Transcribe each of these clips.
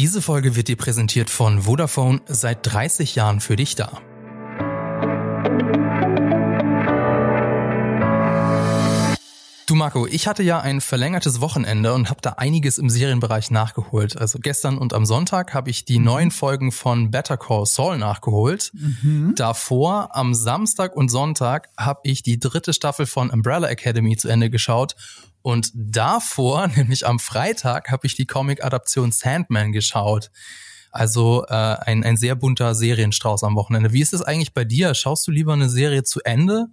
Diese Folge wird dir präsentiert von Vodafone seit 30 Jahren für dich da. Du Marco, ich hatte ja ein verlängertes Wochenende und habe da einiges im Serienbereich nachgeholt. Also gestern und am Sonntag habe ich die neuen Folgen von Better Call Saul nachgeholt. Mhm. Davor am Samstag und Sonntag habe ich die dritte Staffel von Umbrella Academy zu Ende geschaut und davor, nämlich am Freitag, habe ich die Comic-Adaption Sandman geschaut. Also äh, ein, ein sehr bunter Serienstrauß am Wochenende. Wie ist es eigentlich bei dir? Schaust du lieber eine Serie zu Ende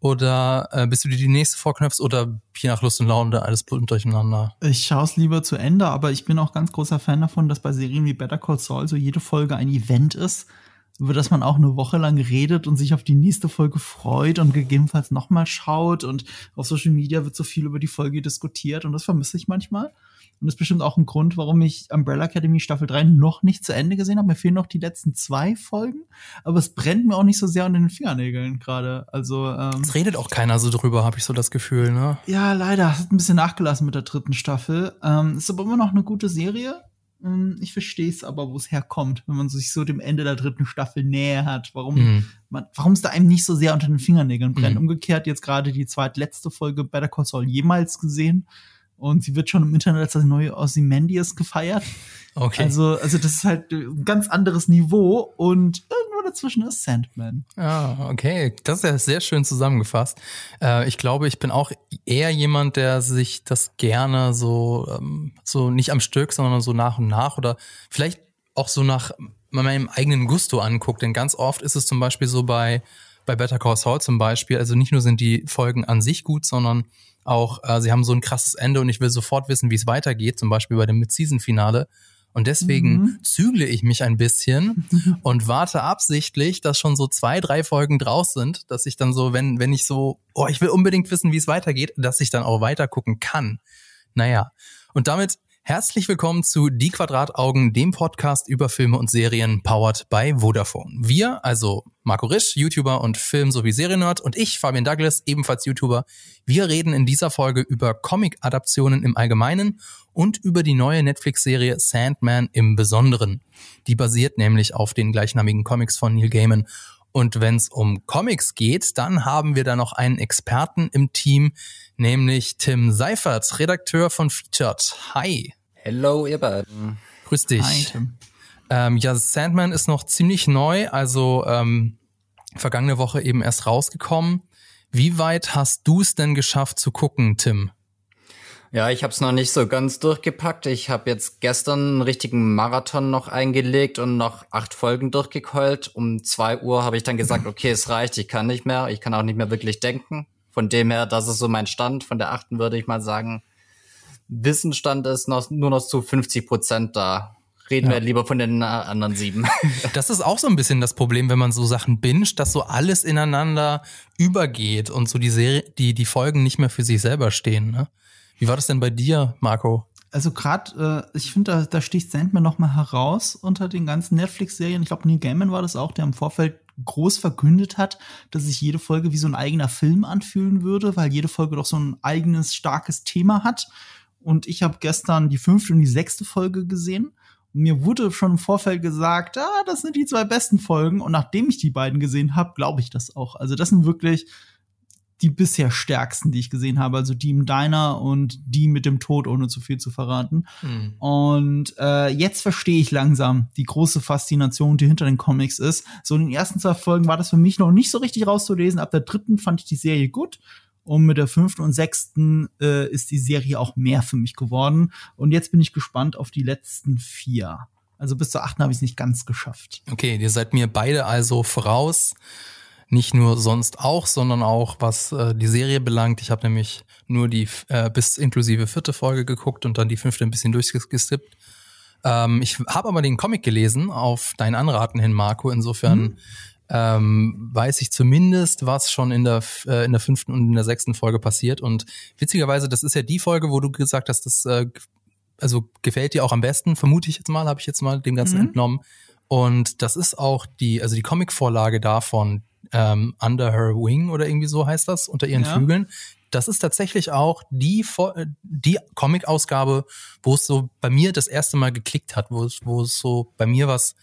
oder äh, bist du dir die nächste vorknöpfst oder je nach Lust und Laune alles bunt durcheinander? Ich schaue es lieber zu Ende, aber ich bin auch ganz großer Fan davon, dass bei Serien wie Better Call Saul so jede Folge ein Event ist über das man auch eine Woche lang redet und sich auf die nächste Folge freut und gegebenenfalls nochmal schaut. Und auf Social Media wird so viel über die Folge diskutiert und das vermisse ich manchmal. Und das ist bestimmt auch ein Grund, warum ich Umbrella Academy Staffel 3 noch nicht zu Ende gesehen habe. Mir fehlen noch die letzten zwei Folgen, aber es brennt mir auch nicht so sehr an den Fingernägeln gerade. Also ähm, es redet auch keiner so drüber, habe ich so das Gefühl, ne? Ja, leider. Hat ein bisschen nachgelassen mit der dritten Staffel. Ähm, ist aber immer noch eine gute Serie. Ähm, ich verstehe es aber, wo es herkommt, wenn man sich so dem Ende der dritten Staffel näher hat, warum mhm. man, warum es da einem nicht so sehr unter den Fingernägeln brennt. Mhm. Umgekehrt jetzt gerade die zweitletzte Folge Better Call Saul jemals gesehen und sie wird schon im Internet als das neue Ozymandias gefeiert. Okay. Also, also das ist halt ein ganz anderes Niveau und irgendwo dazwischen ist Sandman. Ah, okay. Das ist ja sehr schön zusammengefasst. Äh, ich glaube, ich bin auch eher jemand, der sich das gerne so, ähm, so nicht am Stück, sondern so nach und nach oder vielleicht auch so nach meinem eigenen Gusto anguckt. Denn ganz oft ist es zum Beispiel so bei, bei Better Call Saul zum Beispiel, also nicht nur sind die Folgen an sich gut, sondern auch, äh, sie haben so ein krasses Ende und ich will sofort wissen, wie es weitergeht, zum Beispiel bei dem Mid-Season-Finale. Und deswegen mhm. zügle ich mich ein bisschen und warte absichtlich, dass schon so zwei, drei Folgen draus sind, dass ich dann so, wenn, wenn ich so, oh, ich will unbedingt wissen, wie es weitergeht, dass ich dann auch weiter gucken kann. Naja. Und damit Herzlich willkommen zu Die Quadrataugen, dem Podcast über Filme und Serien powered by Vodafone. Wir, also Marco Risch, YouTuber und Film- sowie Seriennerd und ich, Fabian Douglas, ebenfalls YouTuber, wir reden in dieser Folge über Comic-Adaptionen im Allgemeinen und über die neue Netflix-Serie Sandman im Besonderen. Die basiert nämlich auf den gleichnamigen Comics von Neil Gaiman und wenn es um Comics geht, dann haben wir da noch einen Experten im Team, nämlich Tim Seifert, Redakteur von Featured. Hi. Hello, ihr beiden. Grüß dich. Hi, Tim. Ähm, ja, Sandman ist noch ziemlich neu, also ähm, vergangene Woche eben erst rausgekommen. Wie weit hast du es denn geschafft zu gucken, Tim? Ja, ich habe es noch nicht so ganz durchgepackt. Ich habe jetzt gestern einen richtigen Marathon noch eingelegt und noch acht Folgen durchgekeult. Um zwei Uhr habe ich dann gesagt, okay, es reicht, ich kann nicht mehr, ich kann auch nicht mehr wirklich denken. Von dem her, das ist so mein Stand. Von der achten würde ich mal sagen, Wissensstand ist noch, nur noch zu 50 Prozent da. Reden ja. wir lieber von den äh, anderen sieben. Das ist auch so ein bisschen das Problem, wenn man so Sachen binscht, dass so alles ineinander übergeht und so die Serie, die, die Folgen nicht mehr für sich selber stehen. Ne? Wie war das denn bei dir, Marco? Also gerade, äh, ich finde, da, da sticht Sandman noch mal heraus unter den ganzen Netflix-Serien. Ich glaube, Neil Gaiman war das auch, der im Vorfeld groß verkündet hat, dass sich jede Folge wie so ein eigener Film anfühlen würde, weil jede Folge doch so ein eigenes starkes Thema hat. Und ich habe gestern die fünfte und die sechste Folge gesehen. Und mir wurde schon im Vorfeld gesagt, ah, das sind die zwei besten Folgen. Und nachdem ich die beiden gesehen habe, glaube ich das auch. Also das sind wirklich die bisher stärksten, die ich gesehen habe. Also die im Diner und die mit dem Tod, ohne zu viel zu verraten. Mhm. Und äh, jetzt verstehe ich langsam die große Faszination, die hinter den Comics ist. So in den ersten zwei Folgen war das für mich noch nicht so richtig rauszulesen. Ab der dritten fand ich die Serie gut. Und mit der fünften und sechsten äh, ist die Serie auch mehr für mich geworden. Und jetzt bin ich gespannt auf die letzten vier. Also bis zur achten habe ich es nicht ganz geschafft. Okay, ihr seid mir beide also voraus nicht nur sonst auch, sondern auch was äh, die Serie belangt. Ich habe nämlich nur die äh, bis inklusive vierte Folge geguckt und dann die fünfte ein bisschen durchgeskippt. Ähm, ich habe aber den Comic gelesen auf dein Anraten hin, Marco. Insofern mhm. ähm, weiß ich zumindest, was schon in der äh, in der fünften und in der sechsten Folge passiert. Und witzigerweise, das ist ja die Folge, wo du gesagt hast, das äh, also gefällt dir auch am besten, vermute ich jetzt mal, habe ich jetzt mal dem Ganzen mhm. entnommen. Und das ist auch die, also die Comic-Vorlage davon, ähm, Under Her Wing oder irgendwie so heißt das, unter ihren ja. Flügeln. das ist tatsächlich auch die, die Comic-Ausgabe, wo es so bei mir das erste Mal geklickt hat, wo es, wo es so bei mir was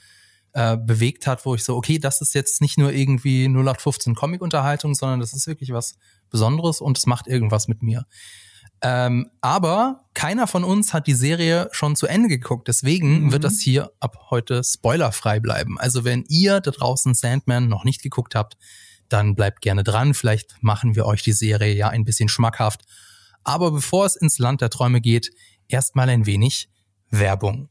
äh, bewegt hat, wo ich so, okay, das ist jetzt nicht nur irgendwie 0815 Comic-Unterhaltung, sondern das ist wirklich was Besonderes und es macht irgendwas mit mir. Ähm, aber keiner von uns hat die Serie schon zu Ende geguckt. Deswegen mhm. wird das hier ab heute spoilerfrei bleiben. Also wenn ihr da draußen Sandman noch nicht geguckt habt, dann bleibt gerne dran. Vielleicht machen wir euch die Serie ja ein bisschen schmackhaft. Aber bevor es ins Land der Träume geht, erstmal ein wenig Werbung.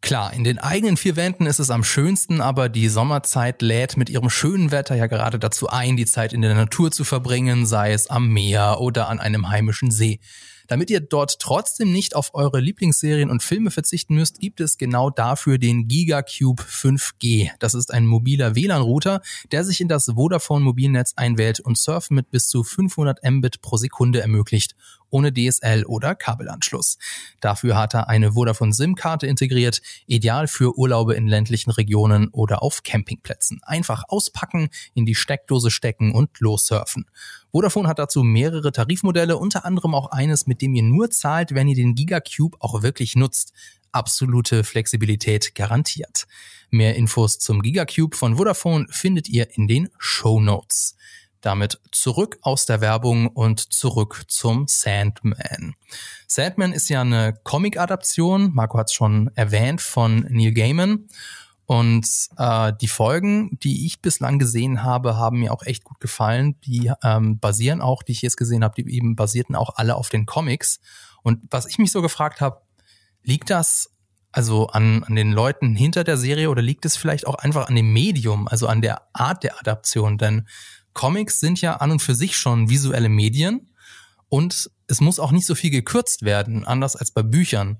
Klar, in den eigenen vier Wänden ist es am schönsten, aber die Sommerzeit lädt mit ihrem schönen Wetter ja gerade dazu ein, die Zeit in der Natur zu verbringen, sei es am Meer oder an einem heimischen See. Damit ihr dort trotzdem nicht auf eure Lieblingsserien und Filme verzichten müsst, gibt es genau dafür den GigaCube 5G. Das ist ein mobiler WLAN-Router, der sich in das Vodafone Mobilnetz einwählt und Surfen mit bis zu 500 Mbit pro Sekunde ermöglicht ohne DSL oder Kabelanschluss. Dafür hat er eine Vodafone SIM-Karte integriert, ideal für Urlaube in ländlichen Regionen oder auf Campingplätzen. Einfach auspacken, in die Steckdose stecken und lossurfen. Vodafone hat dazu mehrere Tarifmodelle, unter anderem auch eines, mit dem ihr nur zahlt, wenn ihr den Gigacube auch wirklich nutzt. Absolute Flexibilität garantiert. Mehr Infos zum Gigacube von Vodafone findet ihr in den Show Notes. Damit zurück aus der Werbung und zurück zum Sandman. Sandman ist ja eine Comic-Adaption, Marco hat es schon erwähnt, von Neil Gaiman. Und äh, die Folgen, die ich bislang gesehen habe, haben mir auch echt gut gefallen. Die ähm, basieren auch, die ich jetzt gesehen habe, die eben basierten auch alle auf den Comics. Und was ich mich so gefragt habe, liegt das also an, an den Leuten hinter der Serie oder liegt es vielleicht auch einfach an dem Medium, also an der Art der Adaption? Denn Comics sind ja an und für sich schon visuelle Medien und es muss auch nicht so viel gekürzt werden, anders als bei Büchern.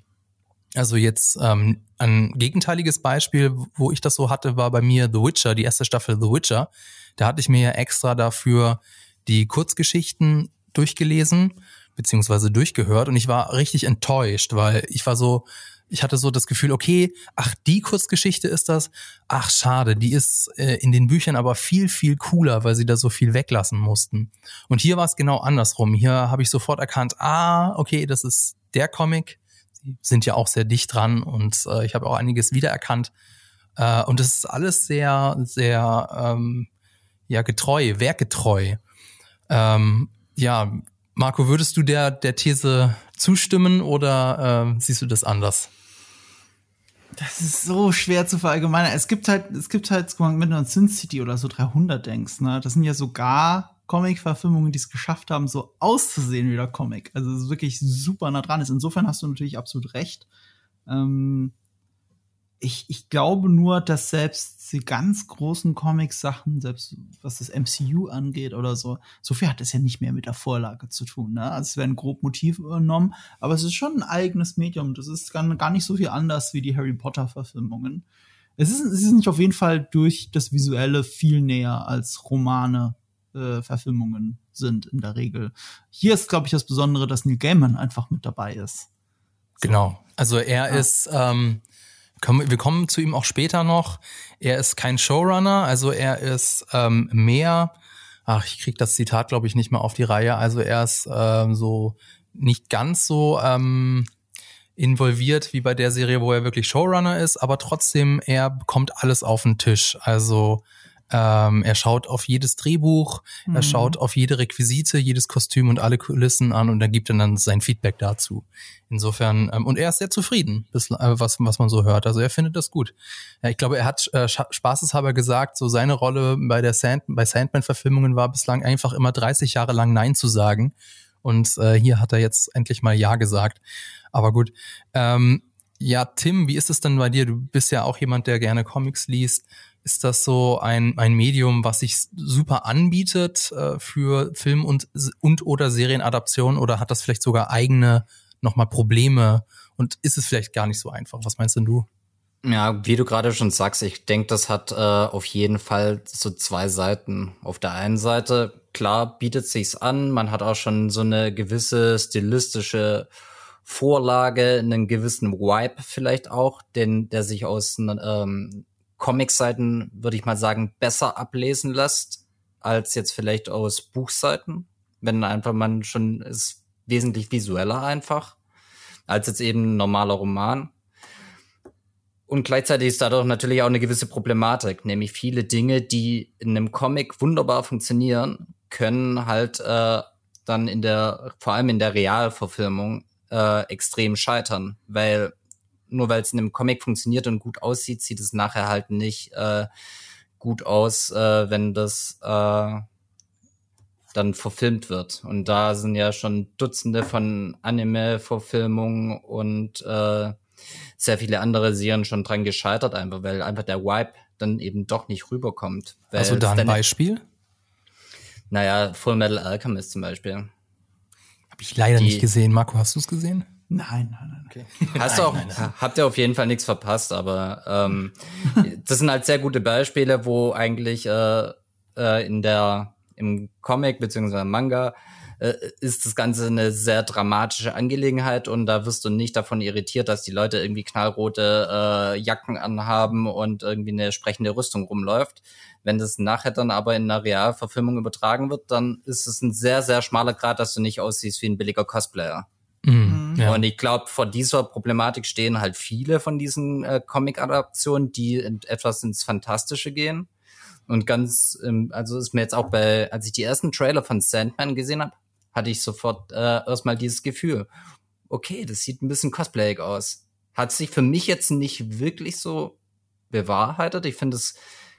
Also jetzt ähm, ein gegenteiliges Beispiel, wo ich das so hatte, war bei mir The Witcher, die erste Staffel The Witcher. Da hatte ich mir ja extra dafür die Kurzgeschichten durchgelesen, beziehungsweise durchgehört und ich war richtig enttäuscht, weil ich war so, ich hatte so das Gefühl, okay, ach, die Kurzgeschichte ist das. Ach, schade, die ist äh, in den Büchern aber viel, viel cooler, weil sie da so viel weglassen mussten. Und hier war es genau andersrum. Hier habe ich sofort erkannt, ah, okay, das ist der Comic. Sie sind ja auch sehr dicht dran und äh, ich habe auch einiges wiedererkannt. Äh, und es ist alles sehr, sehr, ähm, ja, getreu, werkgetreu. Ähm, ja, Marco, würdest du der, der These zustimmen oder äh, siehst du das anders? Das ist so schwer zu verallgemeinern. Es gibt halt, es gibt halt, wenn du an Sin City oder so 300 denkst, ne, das sind ja sogar Comic-Verfilmungen, die es geschafft haben, so auszusehen wie der Comic. Also es ist wirklich super nah dran ist. Insofern hast du natürlich absolut recht. Ähm, ich, ich glaube nur, dass selbst die ganz großen Comic-Sachen, selbst was das MCU angeht oder so, so viel hat es ja nicht mehr mit der Vorlage zu tun. Ne? Also es werden grob Motive übernommen, aber es ist schon ein eigenes Medium. Das ist gar, gar nicht so viel anders wie die Harry Potter-Verfilmungen. Es ist, es ist nicht auf jeden Fall durch das Visuelle viel näher als Romane äh, Verfilmungen sind in der Regel. Hier ist, glaube ich, das Besondere, dass Neil Gaiman einfach mit dabei ist. So. Genau. Also er ja. ist ähm, wir kommen zu ihm auch später noch. Er ist kein Showrunner, also er ist ähm, mehr, ach, ich krieg das Zitat, glaube ich, nicht mehr auf die Reihe. Also er ist ähm, so nicht ganz so ähm, involviert wie bei der Serie, wo er wirklich Showrunner ist, aber trotzdem, er bekommt alles auf den Tisch. Also ähm, er schaut auf jedes Drehbuch, mhm. er schaut auf jede Requisite, jedes Kostüm und alle Kulissen an und er gibt dann, dann sein Feedback dazu. Insofern, ähm, und er ist sehr zufrieden, bis, äh, was, was man so hört. Also er findet das gut. Ja, ich glaube, er hat äh, spaßeshalber gesagt, so seine Rolle bei der Sand, bei Sandman-Verfilmungen war bislang einfach immer 30 Jahre lang Nein zu sagen. Und äh, hier hat er jetzt endlich mal Ja gesagt. Aber gut. Ähm, ja, Tim, wie ist es denn bei dir? Du bist ja auch jemand, der gerne Comics liest. Ist das so ein, ein Medium, was sich super anbietet äh, für Film- und, und oder Serienadaption oder hat das vielleicht sogar eigene nochmal Probleme und ist es vielleicht gar nicht so einfach? Was meinst denn du? Ja, wie du gerade schon sagst, ich denke, das hat äh, auf jeden Fall so zwei Seiten. Auf der einen Seite, klar, bietet sich's an, man hat auch schon so eine gewisse stilistische Vorlage, einen gewissen Vibe vielleicht auch, den der sich aus ähm, Comic-Seiten, würde ich mal sagen, besser ablesen lässt als jetzt vielleicht aus Buchseiten. wenn einfach man schon ist wesentlich visueller einfach als jetzt eben ein normaler Roman. Und gleichzeitig ist dadurch natürlich auch eine gewisse Problematik, nämlich viele Dinge, die in einem Comic wunderbar funktionieren, können halt äh, dann in der, vor allem in der Realverfilmung, äh, extrem scheitern, weil nur weil es in einem Comic funktioniert und gut aussieht, sieht es nachher halt nicht äh, gut aus, äh, wenn das äh, dann verfilmt wird. Und da sind ja schon Dutzende von Anime-Verfilmungen und äh, sehr viele andere Serien schon dran gescheitert, einfach weil einfach der Vibe dann eben doch nicht rüberkommt. Also da ein Beispiel? Naja, Full Metal Alchemist zum Beispiel. Habe ich leider Die, nicht gesehen. Marco, hast du es gesehen? Nein, nein, nein. Okay. Hast du auch, nein, nein. habt ihr auf jeden Fall nichts verpasst, aber ähm, das sind halt sehr gute Beispiele, wo eigentlich äh, äh, in der im Comic beziehungsweise Manga äh, ist das Ganze eine sehr dramatische Angelegenheit und da wirst du nicht davon irritiert, dass die Leute irgendwie knallrote äh, Jacken anhaben und irgendwie eine sprechende Rüstung rumläuft. Wenn das nachher dann aber in einer Realverfilmung übertragen wird, dann ist es ein sehr, sehr schmaler Grad, dass du nicht aussiehst wie ein billiger Cosplayer. Mhm, ja. Und ich glaube, vor dieser Problematik stehen halt viele von diesen äh, Comic-Adaptionen, die in, etwas ins Fantastische gehen. Und ganz, ähm, also ist mir jetzt auch bei, als ich die ersten Trailer von Sandman gesehen habe, hatte ich sofort äh, erstmal dieses Gefühl, okay, das sieht ein bisschen cosplayig aus. Hat sich für mich jetzt nicht wirklich so bewahrheitet. Ich finde, es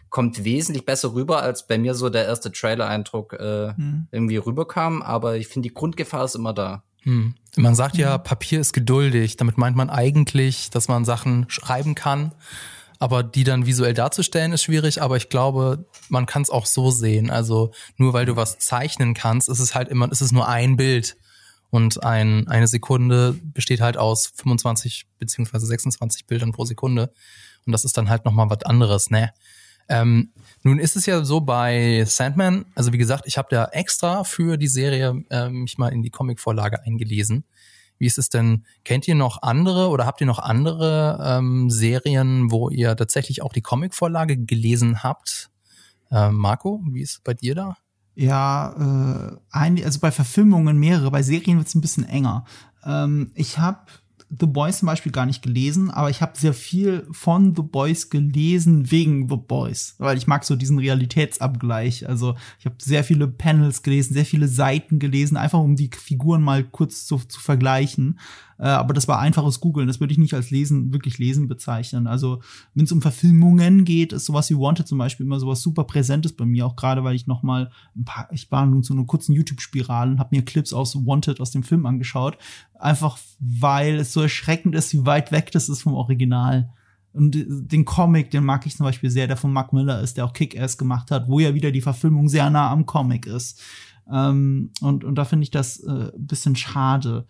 kommt wesentlich besser rüber, als bei mir so der erste Trailer-Eindruck äh, hm. irgendwie rüberkam. Aber ich finde, die Grundgefahr ist immer da. Hm. Man sagt ja, mhm. Papier ist geduldig. Damit meint man eigentlich, dass man Sachen schreiben kann aber die dann visuell darzustellen ist schwierig, aber ich glaube, man kann es auch so sehen. Also nur weil du was zeichnen kannst, ist es halt immer, ist es nur ein Bild. Und ein, eine Sekunde besteht halt aus 25 beziehungsweise 26 Bildern pro Sekunde. Und das ist dann halt nochmal was anderes, ne? Ähm, nun ist es ja so bei Sandman, also wie gesagt, ich habe da extra für die Serie äh, mich mal in die Comicvorlage eingelesen. Wie ist es denn? Kennt ihr noch andere oder habt ihr noch andere ähm, Serien, wo ihr tatsächlich auch die Comicvorlage gelesen habt? Äh, Marco, wie ist es bei dir da? Ja, äh, ein, also bei Verfilmungen mehrere, bei Serien wird es ein bisschen enger. Ähm, ich habe The Boys zum Beispiel gar nicht gelesen, aber ich habe sehr viel von The Boys gelesen wegen The Boys, weil ich mag so diesen Realitätsabgleich. Also ich habe sehr viele Panels gelesen, sehr viele Seiten gelesen, einfach um die Figuren mal kurz zu, zu vergleichen. Äh, aber das war einfaches Googeln. Das würde ich nicht als Lesen, wirklich Lesen bezeichnen. Also, wenn es um Verfilmungen geht, ist sowas wie Wanted zum Beispiel immer sowas super Präsentes bei mir, auch gerade weil ich noch mal ein paar, ich war nun zu einer kurzen YouTube-Spirale und habe mir Clips aus Wanted aus dem Film angeschaut. Einfach weil es so erschreckend ist, wie weit weg das ist vom Original. Und den Comic, den mag ich zum Beispiel sehr, der von Mark Miller ist, der auch Kick-Ass gemacht hat, wo ja wieder die Verfilmung sehr nah am Comic ist. Ähm, und, und da finde ich das äh, bisschen schade.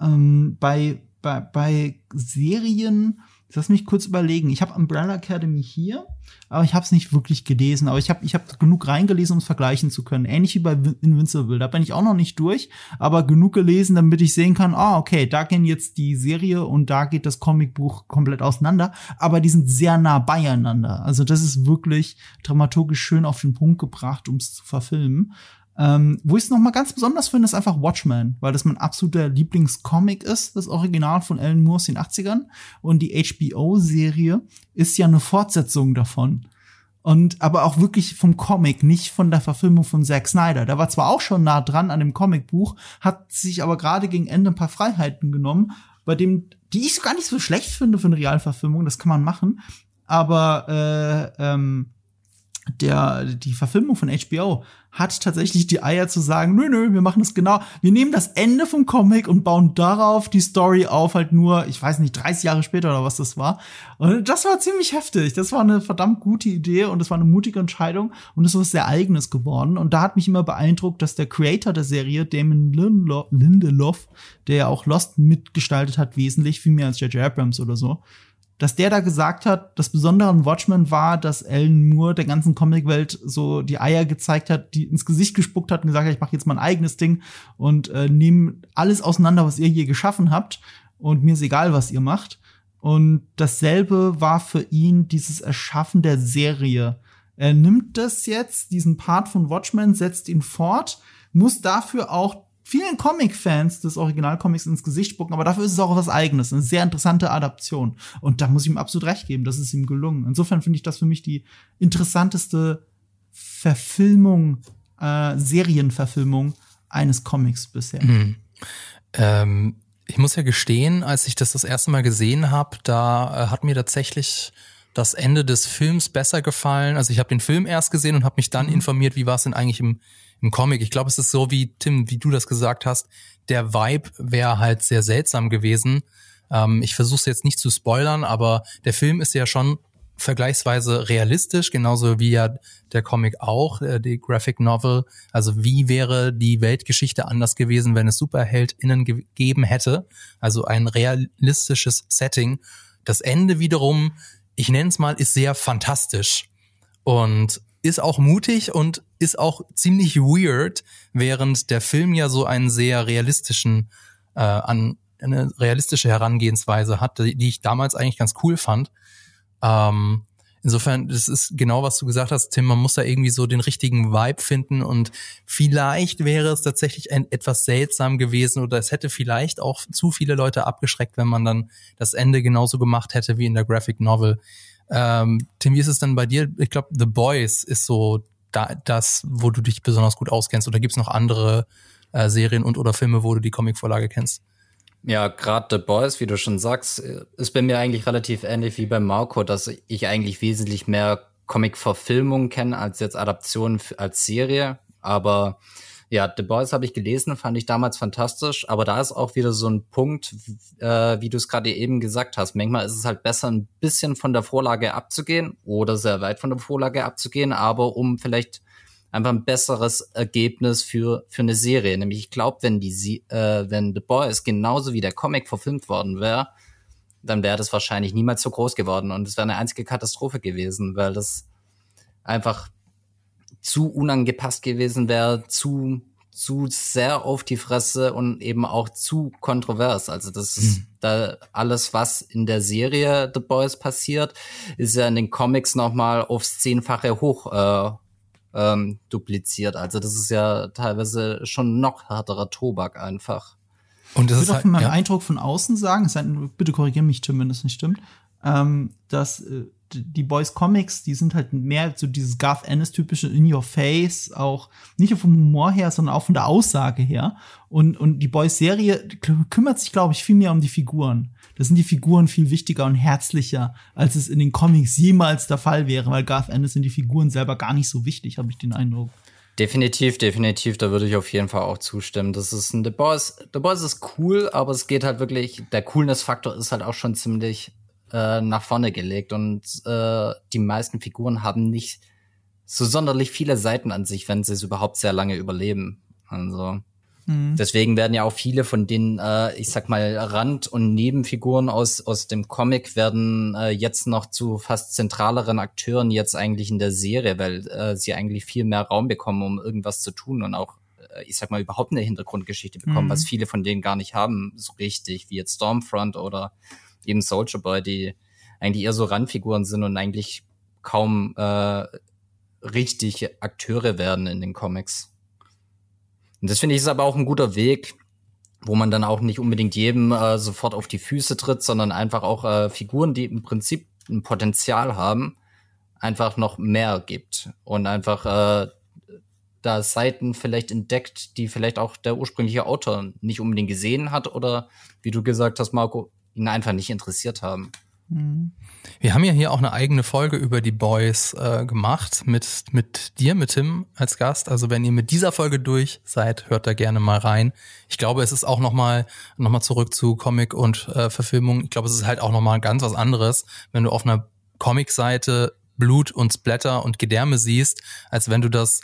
Ähm, bei, bei, bei Serien, lass mich kurz überlegen. Ich habe Umbrella Academy hier, aber ich habe es nicht wirklich gelesen. Aber ich habe ich hab genug reingelesen, um es vergleichen zu können. Ähnlich wie bei Invincible. Da bin ich auch noch nicht durch, aber genug gelesen, damit ich sehen kann, ah, okay, da gehen jetzt die Serie und da geht das Comicbuch komplett auseinander. Aber die sind sehr nah beieinander. Also das ist wirklich dramaturgisch schön auf den Punkt gebracht, um es zu verfilmen. Ähm, wo ich es nochmal ganz besonders finde, ist einfach Watchmen, weil das mein absoluter Lieblingscomic ist, das Original von Alan Moore aus den 80ern. Und die HBO-Serie ist ja eine Fortsetzung davon. Und aber auch wirklich vom Comic, nicht von der Verfilmung von Zack Snyder. Der war zwar auch schon nah dran an dem Comicbuch, hat sich aber gerade gegen Ende ein paar Freiheiten genommen, bei dem, die ich gar nicht so schlecht finde für eine Realverfilmung, das kann man machen. Aber äh, ähm, der, die Verfilmung von HBO hat tatsächlich die Eier zu sagen, nö, nö, wir machen das genau. Wir nehmen das Ende vom Comic und bauen darauf die Story auf, halt nur, ich weiß nicht, 30 Jahre später oder was das war. Und das war ziemlich heftig. Das war eine verdammt gute Idee und das war eine mutige Entscheidung und es ist was sehr eigenes geworden. Und da hat mich immer beeindruckt, dass der Creator der Serie, Damon Lindelof, der ja auch Lost mitgestaltet hat, wesentlich, viel mehr als J.J. Abrams oder so, dass der da gesagt hat, das Besondere an Watchmen war, dass Alan Moore der ganzen Comicwelt so die Eier gezeigt hat, die ins Gesicht gespuckt hat und gesagt hat, ich mache jetzt mein eigenes Ding und äh, nehme alles auseinander, was ihr hier geschaffen habt und mir ist egal, was ihr macht. Und dasselbe war für ihn dieses Erschaffen der Serie. Er nimmt das jetzt, diesen Part von Watchmen, setzt ihn fort, muss dafür auch vielen Comic-Fans des Originalcomics ins Gesicht spucken, aber dafür ist es auch was eigenes, eine sehr interessante Adaption. Und da muss ich ihm absolut recht geben, das ist ihm gelungen. Insofern finde ich das für mich die interessanteste Verfilmung, äh, Serienverfilmung eines Comics bisher. Mhm. Ähm, ich muss ja gestehen, als ich das das erste Mal gesehen habe, da äh, hat mir tatsächlich das Ende des Films besser gefallen. Also ich habe den Film erst gesehen und habe mich dann mhm. informiert, wie war es denn eigentlich im im Comic. Ich glaube, es ist so wie Tim, wie du das gesagt hast. Der Vibe wäre halt sehr seltsam gewesen. Ähm, ich versuche es jetzt nicht zu spoilern, aber der Film ist ja schon vergleichsweise realistisch, genauso wie ja der Comic auch, äh, die Graphic Novel. Also wie wäre die Weltgeschichte anders gewesen, wenn es SuperheldInnen gegeben hätte? Also ein realistisches Setting. Das Ende wiederum, ich nenne es mal, ist sehr fantastisch. Und ist auch mutig und ist auch ziemlich weird, während der Film ja so einen sehr realistischen, äh, an, eine realistische Herangehensweise hat, die, ich damals eigentlich ganz cool fand. Ähm, insofern, das ist genau, was du gesagt hast, Tim, man muss da irgendwie so den richtigen Vibe finden und vielleicht wäre es tatsächlich ein, etwas seltsam gewesen oder es hätte vielleicht auch zu viele Leute abgeschreckt, wenn man dann das Ende genauso gemacht hätte wie in der Graphic Novel. Ähm, Tim, wie ist es denn bei dir? Ich glaube, The Boys ist so da, das, wo du dich besonders gut auskennst. Oder gibt es noch andere äh, Serien und oder Filme, wo du die Comicvorlage kennst? Ja, gerade The Boys, wie du schon sagst, ist bei mir eigentlich relativ ähnlich wie bei Marco, dass ich eigentlich wesentlich mehr Comic-Verfilmungen kenne als jetzt Adaptionen als Serie. Aber ja, The Boys habe ich gelesen, fand ich damals fantastisch, aber da ist auch wieder so ein Punkt, äh, wie du es gerade eben gesagt hast. Manchmal ist es halt besser, ein bisschen von der Vorlage abzugehen oder sehr weit von der Vorlage abzugehen, aber um vielleicht einfach ein besseres Ergebnis für für eine Serie. Nämlich ich glaube, wenn die äh, wenn The Boys genauso wie der Comic verfilmt worden wäre, dann wäre das wahrscheinlich niemals so groß geworden und es wäre eine einzige Katastrophe gewesen, weil das einfach zu unangepasst gewesen wäre, zu zu sehr auf die Fresse und eben auch zu kontrovers. Also das ist mhm. da alles, was in der Serie The Boys passiert, ist ja in den Comics nochmal aufs Zehnfache hoch äh, ähm, dupliziert. Also das ist ja teilweise schon noch härterer Tobak einfach. Und das ich würde auch halt, von meinem ja. Eindruck von außen sagen, bitte korrigiere mich, Tim, wenn das nicht stimmt, ähm, dass äh, die Boys Comics, die sind halt mehr so dieses Garth Ennis typische In Your Face, auch nicht nur vom Humor her, sondern auch von der Aussage her. Und, und die Boys Serie kümmert sich, glaube ich, viel mehr um die Figuren. Da sind die Figuren viel wichtiger und herzlicher, als es in den Comics jemals der Fall wäre, weil Garth Ennis sind die Figuren selber gar nicht so wichtig, habe ich den Eindruck. Definitiv, definitiv, da würde ich auf jeden Fall auch zustimmen. Das ist ein The Boys, The Boys ist cool, aber es geht halt wirklich, der Coolness-Faktor ist halt auch schon ziemlich äh, nach vorne gelegt und äh, die meisten Figuren haben nicht so sonderlich viele Seiten an sich, wenn sie es überhaupt sehr lange überleben. Also mhm. deswegen werden ja auch viele von den, äh, ich sag mal, Rand- und Nebenfiguren aus aus dem Comic werden äh, jetzt noch zu fast zentraleren Akteuren jetzt eigentlich in der Serie, weil äh, sie eigentlich viel mehr Raum bekommen, um irgendwas zu tun und auch äh, ich sag mal, überhaupt eine Hintergrundgeschichte bekommen, mhm. was viele von denen gar nicht haben, so richtig, wie jetzt Stormfront oder eben Soldier Boy, die eigentlich eher so Randfiguren sind und eigentlich kaum äh, richtig Akteure werden in den Comics. Und das finde ich ist aber auch ein guter Weg, wo man dann auch nicht unbedingt jedem äh, sofort auf die Füße tritt, sondern einfach auch äh, Figuren, die im Prinzip ein Potenzial haben, einfach noch mehr gibt und einfach äh, da Seiten vielleicht entdeckt, die vielleicht auch der ursprüngliche Autor nicht unbedingt gesehen hat oder wie du gesagt hast, Marco, ihn einfach nicht interessiert haben. Mhm. Wir haben ja hier auch eine eigene Folge über die Boys äh, gemacht mit mit dir, mit Tim als Gast. Also wenn ihr mit dieser Folge durch seid, hört da gerne mal rein. Ich glaube, es ist auch noch mal noch mal zurück zu Comic und äh, Verfilmung. Ich glaube, es ist halt auch noch mal ganz was anderes, wenn du auf einer Comic-Seite Blut und Splatter und Gedärme siehst, als wenn du das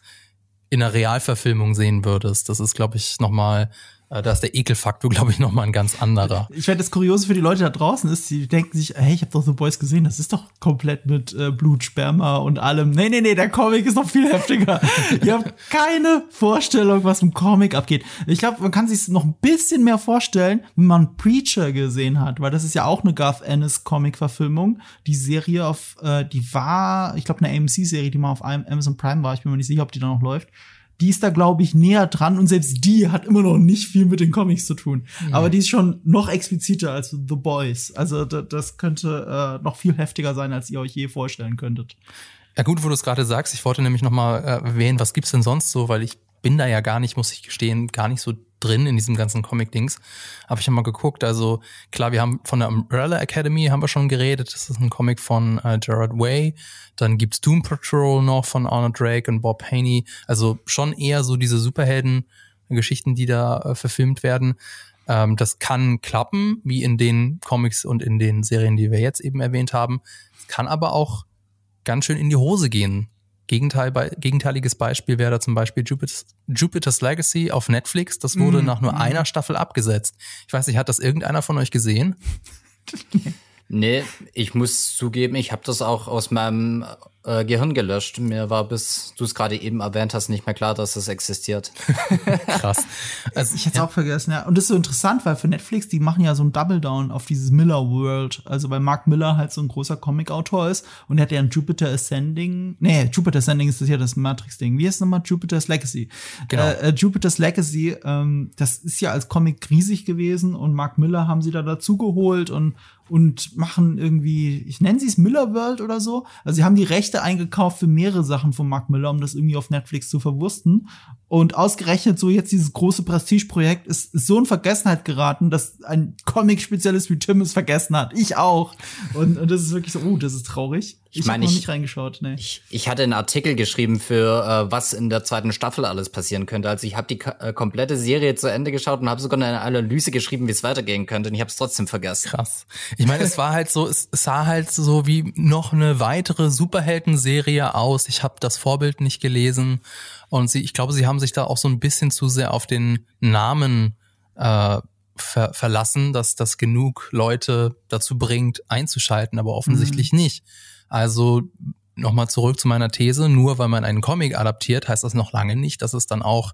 in einer Realverfilmung sehen würdest. Das ist, glaube ich, noch mal äh, da ist der Ekelfaktor, glaube ich, nochmal ein ganz anderer. Ich werde das Kuriose für die Leute da draußen ist, die denken sich, hey, ich habe doch The Boys gesehen, das ist doch komplett mit äh, Blut, Sperma und allem. Nee, nee, nee, der Comic ist noch viel heftiger. Ihr habt keine Vorstellung, was im Comic abgeht. Ich glaube, man kann sich noch ein bisschen mehr vorstellen, wenn man Preacher gesehen hat, weil das ist ja auch eine Garth Ennis Comic-Verfilmung. Die Serie auf, äh, die war, ich glaube, eine AMC-Serie, die mal auf Amazon Prime war. Ich bin mir nicht sicher, ob die da noch läuft die ist da, glaube ich, näher dran und selbst die hat immer noch nicht viel mit den Comics zu tun. Mhm. Aber die ist schon noch expliziter als The Boys. Also das könnte äh, noch viel heftiger sein, als ihr euch je vorstellen könntet. Ja gut, wo du es gerade sagst, ich wollte nämlich noch mal äh, erwähnen, was gibt's denn sonst so, weil ich bin da ja gar nicht, muss ich gestehen, gar nicht so drin in diesem ganzen Comic-Dings. Habe ich ja mal geguckt. Also klar, wir haben von der Umbrella Academy haben wir schon geredet. Das ist ein Comic von äh, Gerard Way. Dann gibt's Doom Patrol noch von Arnold Drake und Bob Haney. Also schon eher so diese Superhelden-Geschichten, die da äh, verfilmt werden. Ähm, das kann klappen, wie in den Comics und in den Serien, die wir jetzt eben erwähnt haben. Es kann aber auch ganz schön in die Hose gehen. Gegenteil, bei, gegenteiliges Beispiel wäre da zum Beispiel Jupiter's, Jupiter's Legacy auf Netflix. Das wurde mm, nach nur mm. einer Staffel abgesetzt. Ich weiß nicht, hat das irgendeiner von euch gesehen? nee, ich muss zugeben, ich habe das auch aus meinem äh, Gehirn gelöscht. Mir war bis du es gerade eben erwähnt hast nicht mehr klar, dass es existiert. Krass. Also, ich hätte es ja. auch vergessen, ja. Und das ist so interessant, weil für Netflix, die machen ja so ein Double Down auf dieses Miller World. Also weil Mark Miller halt so ein großer Comic-Autor ist und er hat ja ein Jupiter Ascending. Nee, Jupiter Ascending ist das ja das Matrix-Ding. Wie heißt es nochmal? Jupiter's Legacy. Genau. Äh, äh, Jupiter's Legacy, ähm, das ist ja als Comic riesig gewesen und Mark Miller haben sie da dazugeholt und und machen irgendwie, ich nenne sie es Miller World oder so. Also sie haben die Rechte eingekauft für mehrere Sachen von Mark Miller, um das irgendwie auf Netflix zu verwursten. Und ausgerechnet so jetzt dieses große Prestigeprojekt ist, ist so in Vergessenheit geraten, dass ein Comic-Spezialist wie Tim es vergessen hat. Ich auch. Und, und das ist wirklich so, oh, das ist traurig. Ich, ich meine, ich, nicht reingeschaut, nee. ich, ich hatte einen Artikel geschrieben für äh, was in der zweiten Staffel alles passieren könnte. Also ich habe die äh, komplette Serie zu Ende geschaut und habe sogar eine Analyse geschrieben, wie es weitergehen könnte. Und ich habe es trotzdem vergessen. Krass. Ich meine, es war halt so, es sah halt so wie noch eine weitere Superhelden-Serie aus. Ich habe das Vorbild nicht gelesen und sie, ich glaube, sie haben sich da auch so ein bisschen zu sehr auf den Namen äh, ver verlassen, dass das genug Leute dazu bringt, einzuschalten, aber offensichtlich mhm. nicht. Also nochmal zurück zu meiner These, nur weil man einen Comic adaptiert, heißt das noch lange nicht, dass es dann auch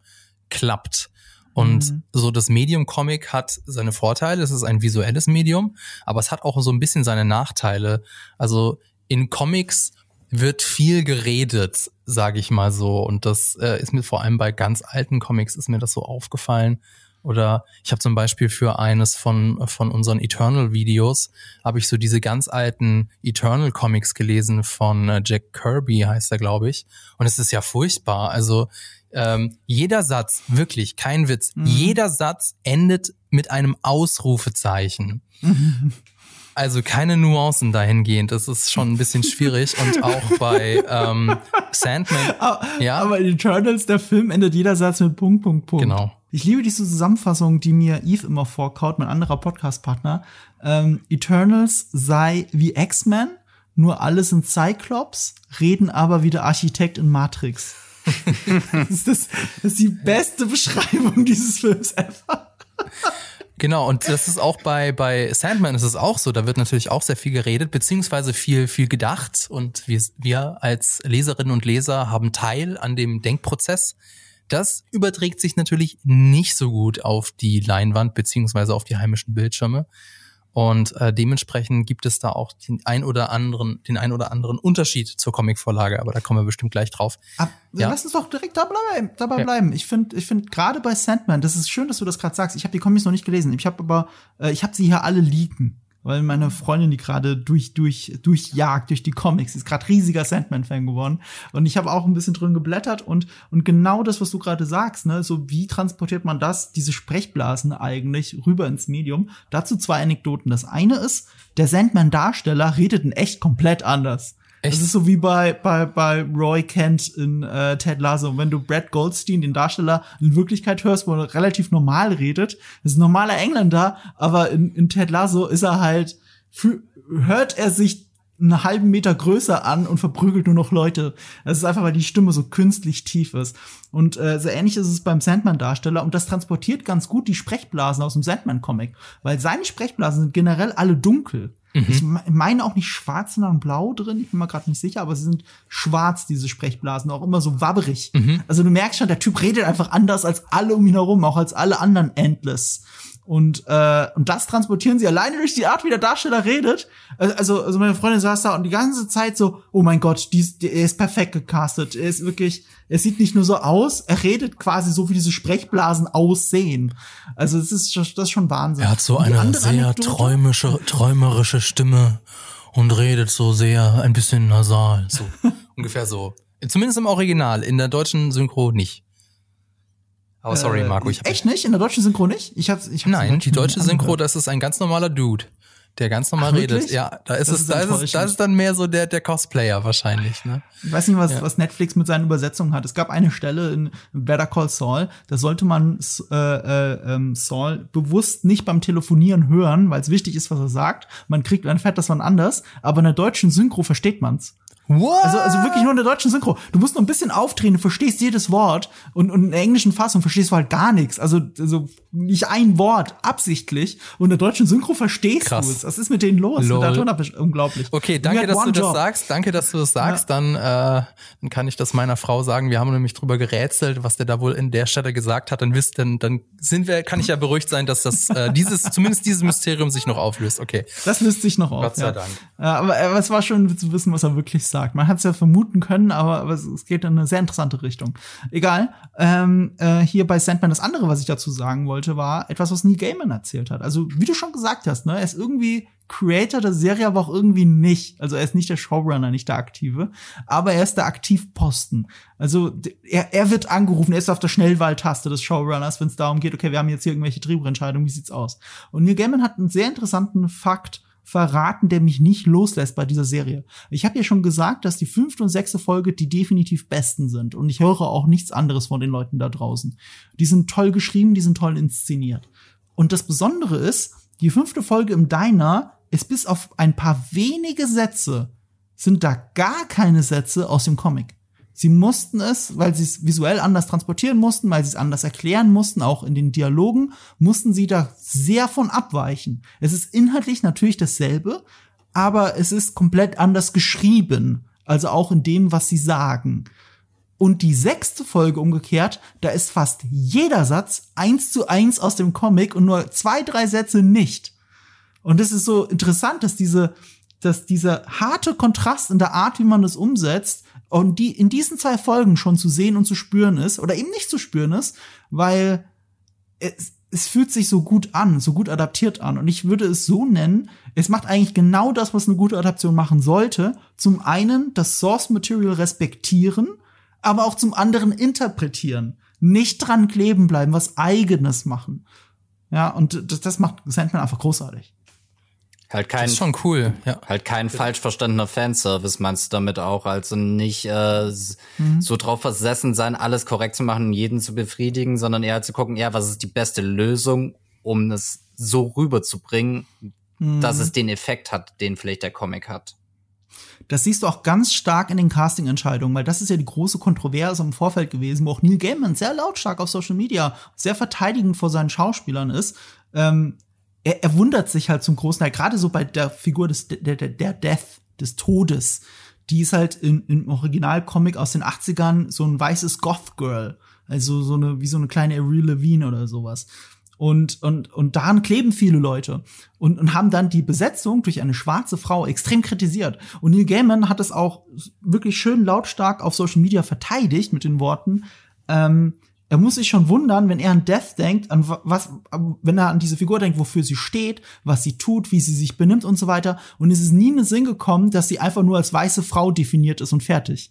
klappt. Und mhm. so das Medium Comic hat seine Vorteile, es ist ein visuelles Medium, aber es hat auch so ein bisschen seine Nachteile. Also in Comics wird viel geredet, sage ich mal so. Und das äh, ist mir vor allem bei ganz alten Comics ist mir das so aufgefallen. Oder ich habe zum Beispiel für eines von, von unseren Eternal-Videos, habe ich so diese ganz alten Eternal-Comics gelesen von äh, Jack Kirby, heißt er, glaube ich. Und es ist ja furchtbar. Also ähm, jeder Satz, wirklich, kein Witz, mhm. jeder Satz endet mit einem Ausrufezeichen. Also keine Nuancen dahingehend. Das ist schon ein bisschen schwierig. Und auch bei ähm, Sandman. Aber, ja. aber Eternals, der Film endet jeder Satz mit Punkt, Punkt, Punkt. Genau. Ich liebe diese Zusammenfassung, die mir Eve immer vorkaut, mein anderer Podcast-Partner. Ähm, Eternals sei wie X-Men, nur alle sind Cyclops, reden aber wie der Architekt in Matrix. das, ist das, das ist die beste Beschreibung dieses Films ever. Genau, und das ist auch bei, bei Sandman ist es auch so. Da wird natürlich auch sehr viel geredet, beziehungsweise viel, viel gedacht. Und wir, wir als Leserinnen und Leser haben Teil an dem Denkprozess. Das überträgt sich natürlich nicht so gut auf die Leinwand beziehungsweise auf die heimischen Bildschirme. Und äh, dementsprechend gibt es da auch den ein oder anderen, den ein oder anderen Unterschied zur Comicvorlage, aber da kommen wir bestimmt gleich drauf. Ab, ja. Lass uns doch direkt dabei bleiben. Dabei ja. bleiben. Ich finde, ich finde gerade bei Sandman, das ist schön, dass du das gerade sagst. Ich habe die Comics noch nicht gelesen. Ich habe aber, äh, ich habe sie hier alle liegen weil meine Freundin, die gerade durch, durch, durchjagt, durch die Comics, ist gerade riesiger Sandman-Fan geworden. Und ich habe auch ein bisschen drin geblättert und, und genau das, was du gerade sagst, ne, so wie transportiert man das, diese Sprechblasen eigentlich rüber ins Medium? Dazu zwei Anekdoten. Das eine ist, der Sandman-Darsteller redet in echt komplett anders. Echt? Das ist so wie bei, bei, bei Roy Kent in äh, Ted Lasso. Wenn du Brad Goldstein, den Darsteller, in Wirklichkeit hörst, wo er relativ normal redet, das ist ein normaler Engländer, aber in, in Ted Lasso ist er halt, für, hört er sich einen halben Meter größer an und verprügelt nur noch Leute. Das ist einfach, weil die Stimme so künstlich tief ist. Und äh, so ähnlich ist es beim Sandman-Darsteller und das transportiert ganz gut die Sprechblasen aus dem Sandman-Comic, weil seine Sprechblasen sind generell alle dunkel. Mhm. Ich meine auch nicht schwarz, sondern blau drin. Ich bin mir gerade nicht sicher, aber sie sind schwarz, diese Sprechblasen, auch immer so wabberig. Mhm. Also du merkst schon, der Typ redet einfach anders als alle um ihn herum, auch als alle anderen Endless. Und, äh, und das transportieren sie alleine durch die Art, wie der Darsteller redet. Also, also meine Freundin saß da und die ganze Zeit so, oh mein Gott, die ist, die, er ist perfekt gecastet. Er ist wirklich, er sieht nicht nur so aus, er redet quasi so, wie diese Sprechblasen aussehen. Also das ist, das ist schon Wahnsinn. Er hat so eine sehr Anekdote, träumische, träumerische Stimme und redet so sehr ein bisschen nasal. So ungefähr so. Zumindest im Original, in der deutschen Synchro nicht. Oh, sorry, äh, Marco. Ich hab echt nicht? In der deutschen Synchro nicht? Ich hab's, ich hab's Nein, die deutsche Synchro, das ist ein ganz normaler Dude, der ganz normal Ach, redet. Ja, da ist das es, ist da ist es, da ist dann mehr so der, der Cosplayer wahrscheinlich, ne? Ich weiß nicht, was, ja. was Netflix mit seinen Übersetzungen hat. Es gab eine Stelle in Better Call Saul, da sollte man äh, äh, ähm, Saul bewusst nicht beim Telefonieren hören, weil es wichtig ist, was er sagt. Man kriegt, dann fährt das wann anders, aber in der deutschen Synchro versteht man's. What? Also, also wirklich nur in der deutschen Synchro. Du musst nur ein bisschen aufdrehen, du verstehst jedes Wort und, und in der englischen Fassung verstehst du halt gar nichts. Also, also nicht ein Wort, absichtlich. Und in der deutschen Synchro verstehst du es. Was ist mit denen los? Lol. Mit unglaublich. Okay, danke, dass du das Job. sagst. Danke, dass du das sagst. Ja. Dann, äh, dann kann ich das meiner Frau sagen. Wir haben nämlich drüber gerätselt, was der da wohl in der Stelle gesagt hat. Dann wisst dann, dann sind wir, kann ich ja beruhigt sein, dass das äh, dieses, zumindest dieses Mysterium sich noch auflöst. Okay. Das löst sich noch auf. Gott sei ja. Dank. Ja, aber, aber es war schön zu wissen, was er wirklich sagt. Man hat es ja vermuten können, aber, aber es geht in eine sehr interessante Richtung. Egal. Ähm, äh, hier bei Sandman das andere, was ich dazu sagen wollte, war etwas, was Neil Gaiman erzählt hat. Also wie du schon gesagt hast, ne, er ist irgendwie Creator der Serie, aber auch irgendwie nicht. Also er ist nicht der Showrunner, nicht der Aktive, aber er ist der Aktivposten. Also er, er wird angerufen, er ist auf der Schnellwahltaste des Showrunners, wenn es darum geht, okay, wir haben jetzt hier irgendwelche Drehbuchentscheidungen, wie sieht's aus? Und Neil Gaiman hat einen sehr interessanten Fakt verraten, der mich nicht loslässt bei dieser Serie. Ich habe ja schon gesagt, dass die fünfte und sechste Folge die definitiv besten sind. Und ich höre auch nichts anderes von den Leuten da draußen. Die sind toll geschrieben, die sind toll inszeniert. Und das Besondere ist, die fünfte Folge im Diner ist bis auf ein paar wenige Sätze, sind da gar keine Sätze aus dem Comic. Sie mussten es, weil sie es visuell anders transportieren mussten, weil sie es anders erklären mussten, auch in den Dialogen, mussten sie da sehr von abweichen. Es ist inhaltlich natürlich dasselbe, aber es ist komplett anders geschrieben. Also auch in dem, was sie sagen. Und die sechste Folge umgekehrt, da ist fast jeder Satz eins zu eins aus dem Comic und nur zwei, drei Sätze nicht. Und es ist so interessant, dass diese, dass dieser harte Kontrast in der Art, wie man das umsetzt, und die in diesen zwei Folgen schon zu sehen und zu spüren ist oder eben nicht zu spüren ist, weil es, es fühlt sich so gut an, so gut adaptiert an. Und ich würde es so nennen, es macht eigentlich genau das, was eine gute Adaption machen sollte. Zum einen das Source Material respektieren, aber auch zum anderen interpretieren. Nicht dran kleben bleiben, was eigenes machen. Ja, und das, das macht Sandman einfach großartig. Halt kein, das ist schon cool, ja. Halt kein falsch verstandener Fanservice meinst du damit auch. Also nicht äh, mhm. so drauf versessen sein, alles korrekt zu machen und jeden zu befriedigen, sondern eher zu gucken, ja, was ist die beste Lösung, um es so rüberzubringen, mhm. dass es den Effekt hat, den vielleicht der Comic hat. Das siehst du auch ganz stark in den Casting-Entscheidungen, weil das ist ja die große Kontroverse im Vorfeld gewesen, wo auch Neil Gaiman sehr lautstark auf Social Media sehr verteidigend vor seinen Schauspielern ist. Ähm, er, er wundert sich halt zum großen Teil, gerade so bei der Figur des, der, der, der Death, des Todes. Die ist halt in, im Originalcomic aus den 80ern so ein weißes Goth-Girl. Also so eine, wie so eine kleine Avril Levine oder sowas. Und, und, und daran kleben viele Leute und, und haben dann die Besetzung durch eine schwarze Frau extrem kritisiert. Und Neil Gaiman hat es auch wirklich schön lautstark auf Social Media verteidigt mit den Worten, ähm, er muss sich schon wundern, wenn er an Death denkt, an was, wenn er an diese Figur denkt, wofür sie steht, was sie tut, wie sie sich benimmt und so weiter. Und es ist nie in den Sinn gekommen, dass sie einfach nur als weiße Frau definiert ist und fertig.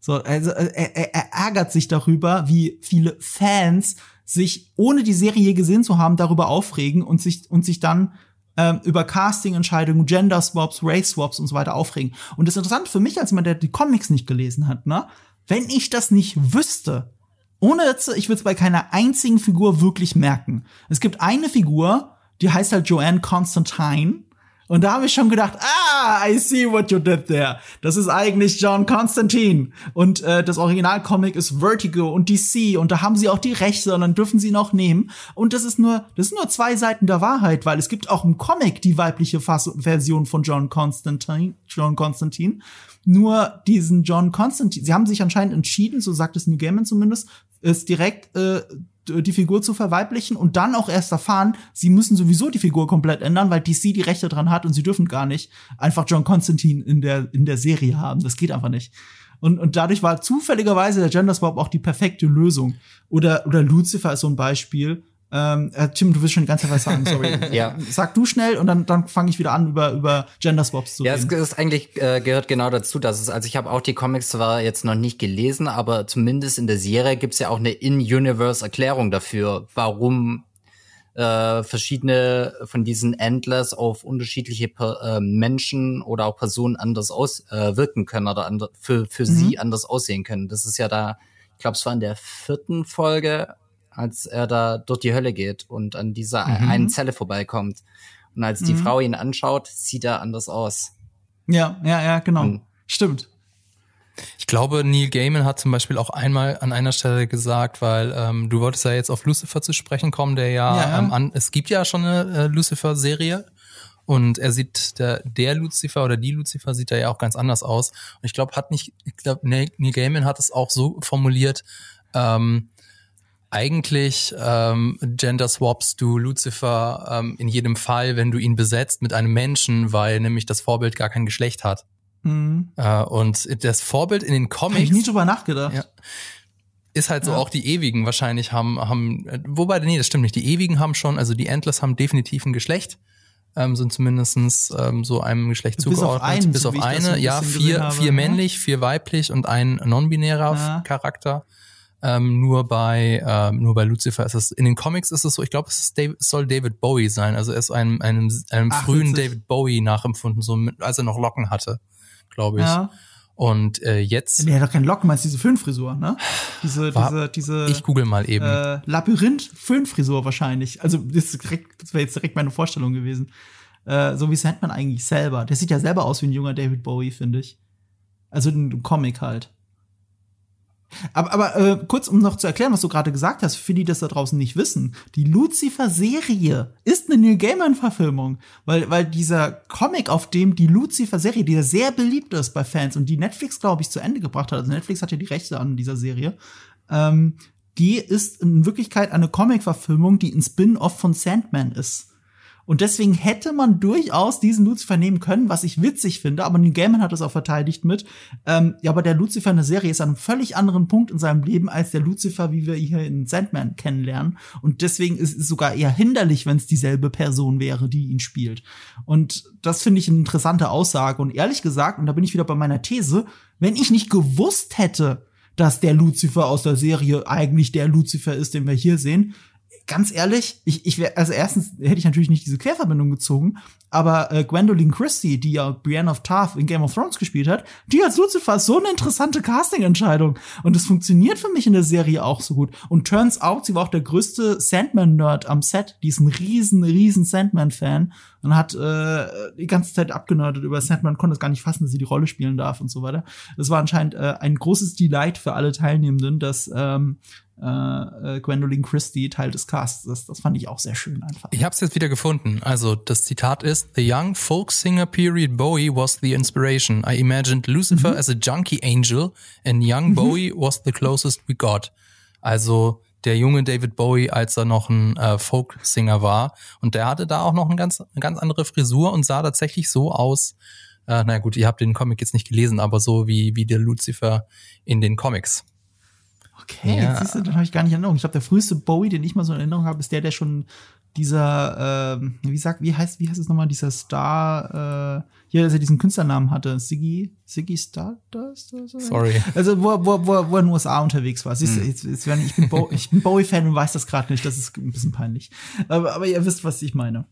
So, also er, er, er ärgert sich darüber, wie viele Fans sich, ohne die Serie je gesehen zu haben, darüber aufregen und sich, und sich dann ähm, über Casting-Entscheidungen, Gender-Swaps, Race-Swaps und so weiter aufregen. Und das ist interessant für mich, als jemand, der die Comics nicht gelesen hat, ne? Wenn ich das nicht wüsste, ohne jetzt, ich würde es bei keiner einzigen Figur wirklich merken. Es gibt eine Figur, die heißt halt Joanne Constantine. Und da habe ich schon gedacht, ah, I see what you did there. Das ist eigentlich John Constantine. Und äh, das Originalcomic ist Vertigo und DC. Und da haben sie auch die Rechte und dann dürfen sie ihn auch nehmen. Und das ist nur, das sind nur zwei Seiten der Wahrheit, weil es gibt auch im Comic die weibliche Fass Version von John Constantine. John Constantine. Nur diesen John Constantine. Sie haben sich anscheinend entschieden, so sagt es New Gaiman zumindest, ist direkt äh, die Figur zu verweiblichen und dann auch erst erfahren, sie müssen sowieso die Figur komplett ändern, weil DC die Rechte dran hat und sie dürfen gar nicht einfach John Constantine in der, in der Serie haben. Das geht einfach nicht. Und, und dadurch war zufälligerweise der Gender Swap auch die perfekte Lösung. Oder, oder Lucifer ist so ein Beispiel. Ähm, äh, Tim, du willst schon die ganze Zeit was sagen, sorry. ja. Sag du schnell und dann, dann fange ich wieder an, über, über Gender Swaps zu ja, reden. Ja, es ist eigentlich äh, gehört genau dazu, dass es, also ich habe auch die Comics zwar jetzt noch nicht gelesen, aber zumindest in der Serie gibt's ja auch eine In-Universe-Erklärung dafür, warum äh, verschiedene von diesen Endless auf unterschiedliche per, äh, Menschen oder auch Personen anders auswirken äh, können oder für, für mhm. sie anders aussehen können. Das ist ja da, ich glaube, es war in der vierten Folge, als er da durch die Hölle geht und an dieser mhm. einen Zelle vorbeikommt. Und als die mhm. Frau ihn anschaut, sieht er anders aus. Ja, ja, ja, genau. Und Stimmt. Ich glaube, Neil Gaiman hat zum Beispiel auch einmal an einer Stelle gesagt, weil ähm, du wolltest ja jetzt auf Lucifer zu sprechen kommen, der ja, ja. Ähm, an, es gibt ja schon eine äh, Lucifer-Serie und er sieht, der, der Lucifer oder die Lucifer sieht da ja auch ganz anders aus. Und ich glaube, hat nicht, ich glaube, Neil Gaiman hat es auch so formuliert, ähm, eigentlich ähm, gender swaps du Lucifer ähm, in jedem Fall, wenn du ihn besetzt mit einem Menschen, weil nämlich das Vorbild gar kein Geschlecht hat. Mhm. Äh, und das Vorbild in den Comics. Hab ich nie drüber nachgedacht. Ja, ist halt so, ja. auch die Ewigen wahrscheinlich haben, haben, wobei, nee, das stimmt nicht. Die Ewigen haben schon, also die Endless haben definitiv ein Geschlecht. Ähm, sind zumindestens ähm, so einem Geschlecht bis zugeordnet. Auf einen, bis auf eine, ja, vier, vier männlich, vier weiblich und ein non-binärer ja. Charakter. Ähm, nur bei ähm, nur bei Lucifer ist es in den Comics ist es so ich glaube es, es soll David Bowie sein also er ist einem einem, einem Ach, frühen David Bowie nachempfunden so mit, als er noch Locken hatte glaube ich. Ja. Und äh, jetzt. Nee, doch kein Locken, meinst diese Föhnfrisur, ne? Diese, war, diese, diese. Ich google mal eben. Äh, Labyrinth-Föhnfrisur wahrscheinlich. Also, das, das wäre jetzt direkt meine Vorstellung gewesen. Äh, so wie Sandman eigentlich selber. Der sieht ja selber aus wie ein junger David Bowie, finde ich. Also ein Comic halt. Aber, aber äh, kurz, um noch zu erklären, was du gerade gesagt hast, für die das da draußen nicht wissen. Die Lucifer-Serie ist eine Neil Gaiman-Verfilmung, weil, weil dieser Comic, auf dem die Lucifer-Serie, die sehr beliebt ist bei Fans und die Netflix, glaube ich, zu Ende gebracht hat, also Netflix hat ja die Rechte an dieser Serie, ähm, die ist in Wirklichkeit eine Comic-Verfilmung, die ein Spin-off von Sandman ist. Und deswegen hätte man durchaus diesen Lucifer nehmen können, was ich witzig finde, aber Neil Gaiman hat es auch verteidigt mit, ähm, ja, aber der Lucifer in der Serie ist an einem völlig anderen Punkt in seinem Leben als der Lucifer, wie wir hier in Sandman kennenlernen. Und deswegen ist es sogar eher hinderlich, wenn es dieselbe Person wäre, die ihn spielt. Und das finde ich eine interessante Aussage. Und ehrlich gesagt, und da bin ich wieder bei meiner These, wenn ich nicht gewusst hätte, dass der Lucifer aus der Serie eigentlich der Lucifer ist, den wir hier sehen, ganz ehrlich, ich, ich wäre, also erstens hätte ich natürlich nicht diese Querverbindung gezogen, aber äh, Gwendolyn Christie, die ja Brienne of Tarth in Game of Thrones gespielt hat, die als Lucifer ist so eine interessante Casting-Entscheidung. Und das funktioniert für mich in der Serie auch so gut. Und turns out, sie war auch der größte Sandman-Nerd am Set. Die ist ein riesen, riesen Sandman-Fan und hat äh, die ganze Zeit abgenördet über Sandman, konnte es gar nicht fassen, dass sie die Rolle spielen darf und so weiter. Das war anscheinend äh, ein großes Delight für alle Teilnehmenden, dass ähm, äh, äh, Gwendolyn Christie Teil des Casts ist. Das fand ich auch sehr schön einfach. Ich habe es jetzt wieder gefunden. Also das Zitat ist: The young folk singer period Bowie was the inspiration. I imagined Lucifer mhm. as a junkie angel, and young mhm. Bowie was the closest we got. Also der junge David Bowie, als er noch ein äh, Folk-Singer war. Und der hatte da auch noch ein ganz, eine ganz andere Frisur und sah tatsächlich so aus. Äh, na gut, ihr habt den Comic jetzt nicht gelesen, aber so wie, wie der Lucifer in den Comics. Okay, ja. jetzt siehst du, dann habe ich gar nicht in Erinnerung. Ich glaube, der früheste Bowie, den ich mal so in Erinnerung habe, ist der, der schon dieser, äh, wie sagt, wie heißt, wie heißt es nochmal, dieser Star, äh, hier, dass er diesen Künstlernamen hatte, Siggy, Siggy Stardust? So? Sorry. Also, wo, wo, wo, wo er in den USA unterwegs war. Siehst du, hm. jetzt, jetzt, ich bin, Bo ich bin Bowie-Fan und weiß das gerade nicht, das ist ein bisschen peinlich. Aber, aber ihr wisst, was ich meine.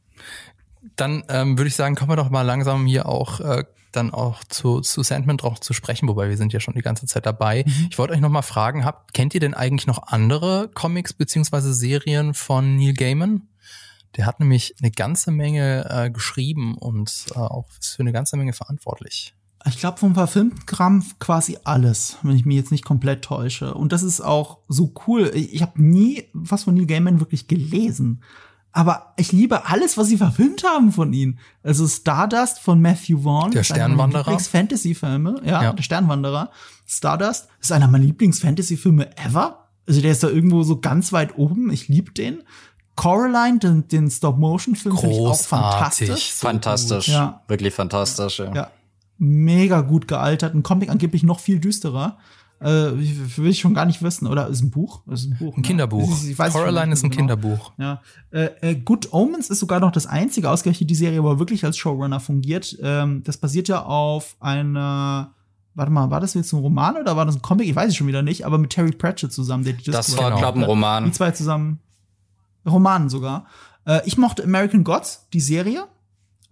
Dann ähm, würde ich sagen, kommen wir doch mal langsam hier auch äh, dann auch zu, zu Sandman drauf zu sprechen, wobei wir sind ja schon die ganze Zeit dabei. Mhm. Ich wollte euch noch mal fragen, habt, kennt ihr denn eigentlich noch andere Comics beziehungsweise Serien von Neil Gaiman? Der hat nämlich eine ganze Menge äh, geschrieben und äh, auch für eine ganze Menge verantwortlich. Ich glaube, vom Verfilmkram quasi alles, wenn ich mich jetzt nicht komplett täusche. Und das ist auch so cool. Ich habe nie was von Neil Gaiman wirklich gelesen aber ich liebe alles, was sie verfilmt haben von ihnen. Also Stardust von Matthew Vaughn. Der Sternwanderer. Lieblings-Fantasy-Filme. Ja, ja, der Sternwanderer. Stardust ist einer meiner Lieblings-Fantasy-Filme ever. Also der ist da irgendwo so ganz weit oben. Ich liebe den. Coraline, den, den Stop-Motion-Film, finde ich auch Großartig. fantastisch. fantastisch. Ja. Wirklich fantastisch, ja. Ja. Mega gut gealtert. Ein Comic angeblich noch viel düsterer. Äh, will ich schon gar nicht wissen. Oder ist ein Buch? Ist ein Buch. Ein ne? Kinderbuch. Ich- ich Coraline ist ein genau. Kinderbuch. Ja. Äh, äh, Good Omens ist sogar noch das einzige, ausgerechnet die Serie, wo er wirklich als Showrunner fungiert. Ähm, das basiert ja auf einer, warte mal, war das jetzt ein Roman oder war das ein Comic? Ich weiß es schon wieder nicht, aber mit Terry Pratchett zusammen. Der die Das Disco- war, Genau. glaube ich, ein Roman. Die zwei zusammen. Roman sogar. Äh, ich mochte American Gods, die Serie.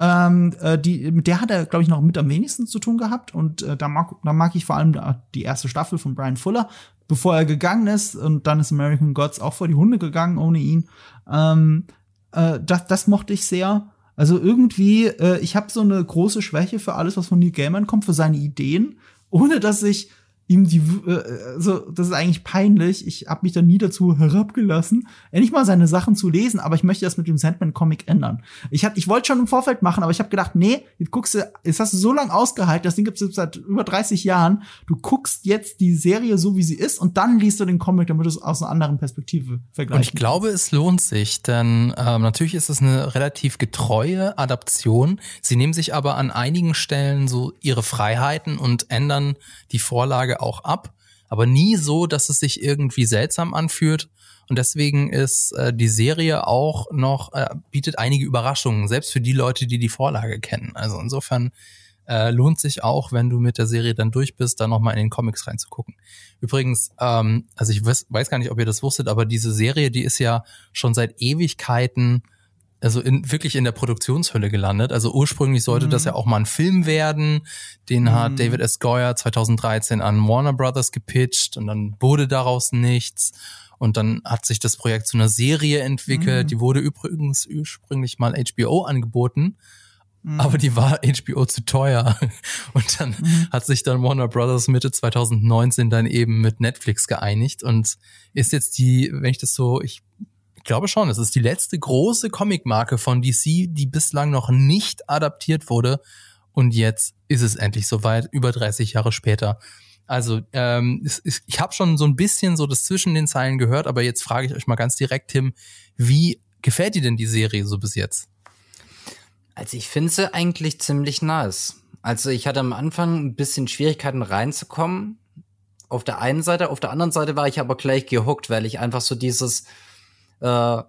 Ähm, äh, die, mit der hat er, glaube ich, noch mit am wenigsten zu tun gehabt. Und äh, da, mag, da mag ich vor allem die erste Staffel von Brian Fuller, bevor er gegangen ist. Und dann ist American Gods auch vor die Hunde gegangen ohne ihn. Ähm, äh, das, das mochte ich sehr. Also irgendwie, äh, ich habe so eine große Schwäche für alles, was von Neil Gaiman kommt, für seine Ideen, ohne dass ich ihm die, äh, also das ist eigentlich peinlich. Ich habe mich da nie dazu herabgelassen, endlich mal seine Sachen zu lesen, aber ich möchte das mit dem Sandman-Comic ändern. Ich, hab- ich wollte schon im Vorfeld machen, aber ich habe gedacht, nee, jetzt guckst du, jetzt hast du so lange ausgehalten, das Ding gibt's jetzt seit über 30 Jahren. Du guckst jetzt die Serie so, wie sie ist, und dann liest du den Comic, damit du es aus einer anderen Perspektive vergleichen Und ich glaube, es lohnt sich, denn ähm, natürlich ist es eine relativ getreue Adaption. Sie nehmen sich aber an einigen Stellen so ihre Freiheiten und ändern die Vorlage auch ab, aber nie so, dass es sich irgendwie seltsam anfühlt. Und deswegen ist äh, die Serie auch noch, äh, bietet einige Überraschungen, selbst für die Leute, die die Vorlage kennen. Also insofern äh, lohnt sich auch, wenn du mit der Serie dann durch bist, da nochmal in den Comics reinzugucken. Übrigens, ähm, also ich weiß, weiß gar nicht, ob ihr das wusstet, aber diese Serie, die ist ja schon seit Ewigkeiten also in, wirklich in der Produktionshölle gelandet. Also ursprünglich sollte Mhm. das ja auch mal ein Film werden. Den Mhm. hat David S. Goyer 2013 an Warner Brothers gepitcht und dann wurde daraus nichts. Und dann hat sich das Projekt zu einer Serie entwickelt. Mhm. Die wurde übrigens ursprünglich mal HBO angeboten. Mhm. Aber die war HBO zu teuer. Und dann Mhm. hat sich dann Warner Brothers Mitte 2019 dann eben mit Netflix geeinigt und ist jetzt die, wenn ich das so, ich glaube schon, es ist die letzte große Comicmarke von DC, die bislang noch nicht adaptiert wurde. Und jetzt ist es endlich soweit, über 30 Jahre später. Also ähm, es, ich habe schon so ein bisschen so das zwischen den Zeilen gehört, aber jetzt frage ich euch mal ganz direkt, Tim, wie gefällt dir denn die Serie so bis jetzt? Also ich finde sie eigentlich ziemlich nice. Also ich hatte am Anfang ein bisschen Schwierigkeiten reinzukommen. Auf der einen Seite, auf der anderen Seite war ich aber gleich gehuckt, weil ich einfach so dieses, äh,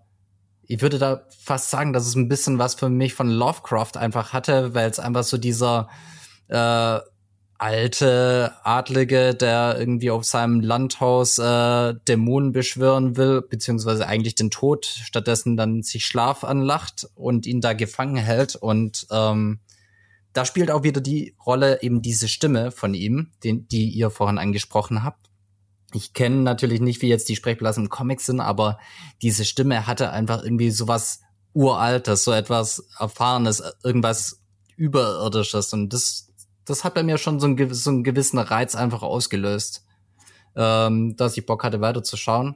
ich würde da fast sagen, dass es ein bisschen was für mich von Lovecraft einfach hatte, weil es einfach so dieser äh, alte Adlige, der irgendwie auf seinem Landhaus äh, Dämonen beschwören will, beziehungsweise eigentlich den Tod, stattdessen dann sich Schlaf anlacht und ihn da gefangen hält. Und ähm, da spielt auch wieder die Rolle eben diese Stimme von ihm, den, die ihr vorhin angesprochen habt. Ich kenne natürlich nicht, wie jetzt die Sprechblasen im Comic sind, aber diese Stimme hatte einfach irgendwie sowas Uraltes, so etwas Erfahrenes, irgendwas Überirdisches. Und das, das hat bei mir schon so einen, so einen gewissen Reiz einfach ausgelöst, ähm, dass ich Bock hatte, weiterzuschauen.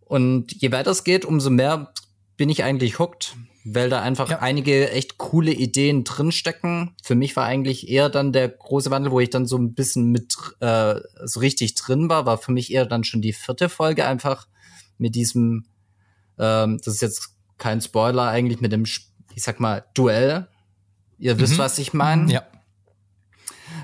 Und je weiter es geht, umso mehr bin ich eigentlich hooked, weil da einfach Ja. einige echt coole Ideen drinstecken. Für mich war eigentlich eher dann der große Wandel, wo ich dann so ein bisschen mit äh, so richtig drin war, war für mich eher dann schon die vierte Folge einfach mit diesem, ähm, das ist jetzt kein Spoiler eigentlich, mit dem, ich sag mal, Duell. Ihr wisst, Mhm. was ich meine Ja.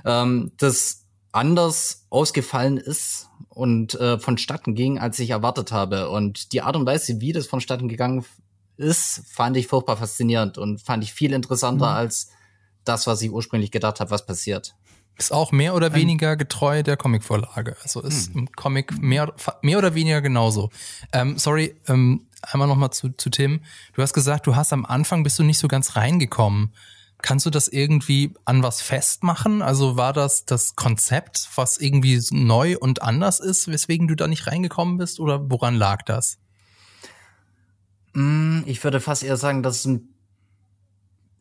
ähm, das anders ausgefallen ist und äh, vonstatten ging, als ich erwartet habe. Und die Art und Weise, wie das vonstatten gegangen ist, fand ich furchtbar faszinierend und fand ich viel interessanter Mhm. als das, was ich ursprünglich gedacht habe, was passiert. Ist auch mehr oder weniger getreu der Comicvorlage. Also ist im Comic mehr, mehr oder weniger genauso. Ähm, sorry, ähm, einmal noch mal zu, zu Tim. Du hast gesagt, du hast am Anfang bist du nicht so ganz reingekommen. Kannst du das irgendwie an was festmachen? Also war das das Konzept, was irgendwie neu und anders ist, weswegen du da nicht reingekommen bist? Oder woran lag das? Mm, Ich würde fast eher sagen, dass es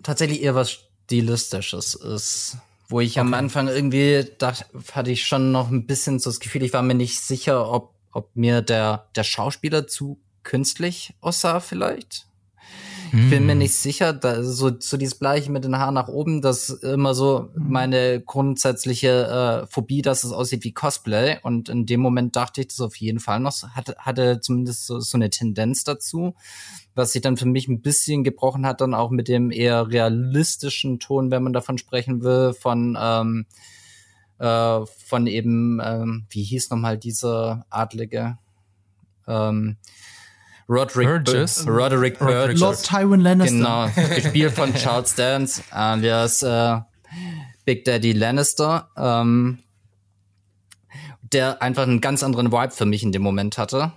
tatsächlich eher was Stilistisches ist. Wo ich am Okay. Anfang irgendwie dachte, hatte ich schon noch ein bisschen so das Gefühl, ich war mir nicht sicher, ob, ob mir der, der Schauspieler zu künstlich aussah vielleicht. Ich bin mir nicht sicher, da, so, so dieses Bleiche mit den Haaren nach oben, das ist immer so meine grundsätzliche äh, Phobie, dass es aussieht wie Cosplay. Und in dem Moment dachte ich das auf jeden Fall noch, hatte, hatte zumindest so, so eine Tendenz dazu, was sich dann für mich ein bisschen gebrochen hat, dann auch mit dem eher realistischen Ton, wenn man davon sprechen will, von ähm, äh, von eben, ähm, wie hieß nochmal dieser Adlige? Ähm, Roderick Burgess. Bur Roderick Burgess. Lord Tywin Lannister. Genau, gespielt von Charles Dance, alias äh, Big Daddy Lannister, ähm, der einfach einen ganz anderen Vibe für mich in dem Moment hatte.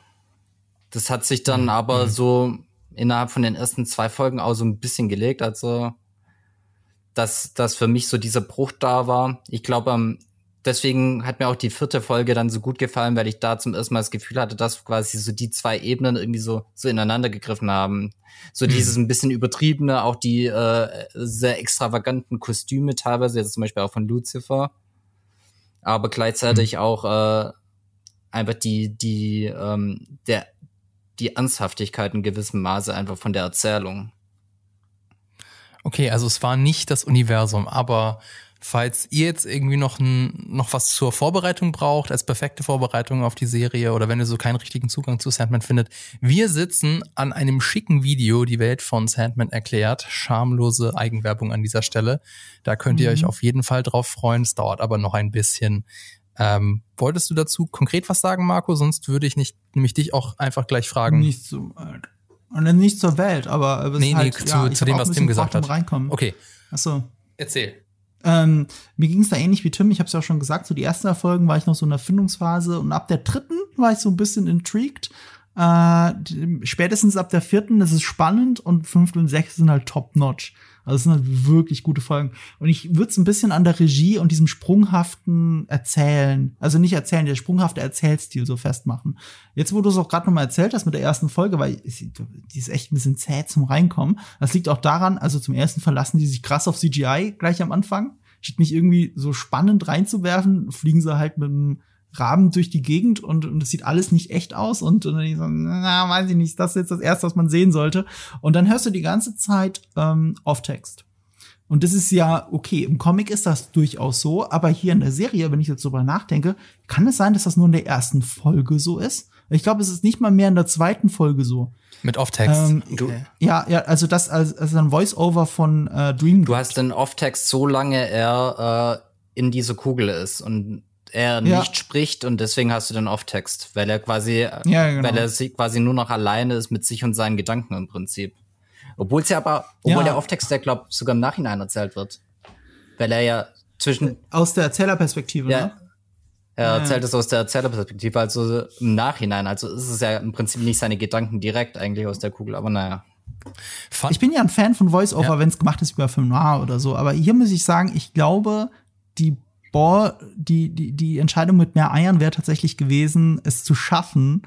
Das hat sich dann aber so innerhalb von den ersten zwei Folgen auch so ein bisschen gelegt, also dass, dass für mich so dieser Bruch da war. Ich glaube, ähm, deswegen hat mir auch die vierte Folge dann so gut gefallen, weil ich da zum ersten Mal das Gefühl hatte, dass quasi so die zwei Ebenen irgendwie so, so ineinander gegriffen haben. So dieses ein bisschen übertriebene, auch die äh, sehr extravaganten Kostüme teilweise, jetzt zum Beispiel auch von Lucifer. Aber gleichzeitig auch äh, einfach die, die, ähm, der, die Ernsthaftigkeit in gewissem Maße einfach von der Erzählung. Okay, also es war nicht das Universum, aber falls ihr jetzt irgendwie noch, ein, noch was zur Vorbereitung braucht, als perfekte Vorbereitung auf die Serie oder wenn ihr so keinen richtigen Zugang zu Sandman findet, wir sitzen an einem schicken Video, die Welt von Sandman erklärt. Schamlose Eigenwerbung an dieser Stelle. Da könnt ihr Mhm. euch auf jeden Fall drauf freuen. Es dauert aber noch ein bisschen. Ähm, wolltest du dazu konkret was sagen, Marco? Sonst würde ich nicht, nämlich dich auch einfach gleich fragen. Nicht so alt. Und dann nicht zur Welt, aber Nee, nee, halt, zu- ja, zu dem, was Tim gesagt hat. Reinkommen. Okay, Achso. erzähl. Ähm, mir ging es da ähnlich wie Tim. Ich habe es ja auch schon gesagt. So die ersten drei Folgen war ich noch so in der Findungsphase und ab der dritten war ich so ein bisschen intrigued. Äh, spätestens ab der vierten ist es spannend und fünfte und sechste sind halt top notch. Also es sind halt wirklich gute Folgen. Und ich würde es ein bisschen an der Regie und diesem sprunghaften Erzählen, also nicht erzählen, der sprunghafte Erzählstil so festmachen. Jetzt, wo du es auch gerade noch mal erzählt hast mit der ersten Folge, weil die ist echt ein bisschen zäh zum Reinkommen. Das liegt auch daran, also zum ersten verlassen die sich krass auf CGI gleich am Anfang. Statt mich irgendwie so spannend reinzuwerfen, fliegen sie halt mit einem Raben durch die Gegend und, und es sieht alles nicht echt aus und, und dann ich so, na, weiß ich nicht, ist das jetzt das erste, was man sehen sollte. Und dann hörst du die ganze Zeit ähm, Off-Text. Und das ist ja, okay, im Comic ist das durchaus so, aber hier in der Serie, wenn ich jetzt drüber nachdenke, kann es sein, dass das nur in der ersten Folge so ist? Ich glaube, es ist nicht mal mehr in der zweiten Folge so. Mit Off-Text. Ähm, Du- Ja, ja, also das als, als ein Voice-Over von äh, Dream. Du hast den Off-Text, solange er äh, in dieser Kugel ist und er Ja. nicht spricht und deswegen hast du den Off-Text, weil er quasi, Ja, genau. weil er quasi nur noch alleine ist mit sich und seinen Gedanken im Prinzip. Obwohl es ja aber, obwohl Ja. der Off-Text, der glaubt, sogar im Nachhinein erzählt wird. Weil er ja zwischen, aus der Erzählerperspektive, ja, ne? er Ja. erzählt es aus der Erzählerperspektive, also im Nachhinein. Also ist es ja im Prinzip nicht seine Gedanken direkt eigentlich aus der Kugel, aber naja. Fand, Ich bin ja ein Fan von Voice-Over, Ja. wenn es gemacht ist über Film Noir oder so. Aber hier muss ich sagen, ich glaube, die Ball, die, die, die Entscheidung mit mehr Eiern wäre tatsächlich gewesen, es zu schaffen,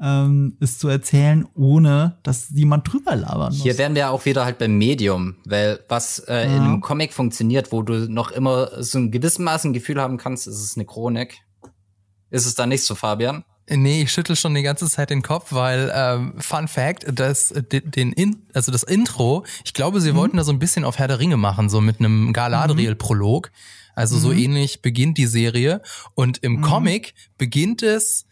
ähm, es zu erzählen, ohne dass jemand drüber labern muss. Hier wären wir auch wieder halt beim Medium, weil was äh, in Ja. einem Comic funktioniert, wo du noch immer so ein gewissem Maß ein Gefühl haben kannst, ist es eine Chronik. Ist es da nicht so, Fabian? Nee, ich schüttel schon die ganze Zeit den Kopf, weil ähm, Fun Fact, das den, den in, also das Intro, ich glaube, sie wollten da so ein bisschen auf Herr der Ringe machen, so mit einem Galadriel-Prolog. Also so ähnlich beginnt die Serie und im Comic beginnt es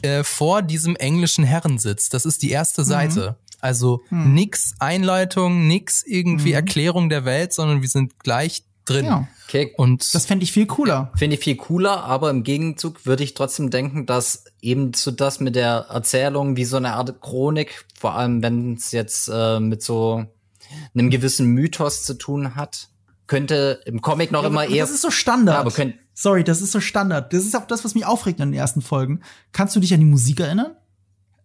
äh, vor diesem englischen Herrensitz. Das ist die erste Seite. Also nix Einleitung, nix irgendwie Erklärung der Welt, sondern wir sind gleich drin. Ja. Okay, Und Das fände ich viel cooler. finde ich viel cooler, aber im Gegenzug würde ich trotzdem denken, dass eben so das mit der Erzählung wie so eine Art Chronik, vor allem wenn es jetzt äh, mit so einem gewissen Mythos zu tun hat, könnte im Comic noch immer Aber eher. Das ist so Standard. Ja, aber könnt- Sorry, das ist so Standard. Das ist auch das, was mich aufregt in den ersten Folgen. Kannst du dich an die Musik erinnern?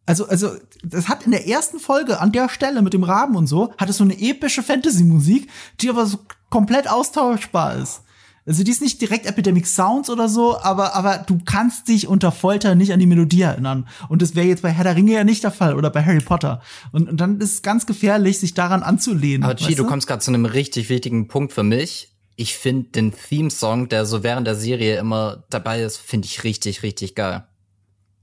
Also, also, das hat in der ersten Folge an der Stelle mit dem Raben und so, hat es so eine epische Fantasy-Musik, die aber so komplett austauschbar ist. Also, die ist nicht direkt Epidemic Sounds oder so, aber, aber du kannst dich unter Folter nicht an die Melodie erinnern. Und das wäre jetzt bei Herr der Ringe ja nicht der Fall oder bei Harry Potter. Und, und dann ist es ganz gefährlich, sich daran anzulehnen. Aber Chi, du kommst gerade zu einem richtig wichtigen Punkt für mich. Ich finde den Theme-Song, der so während der Serie immer dabei ist, finde ich richtig, richtig geil.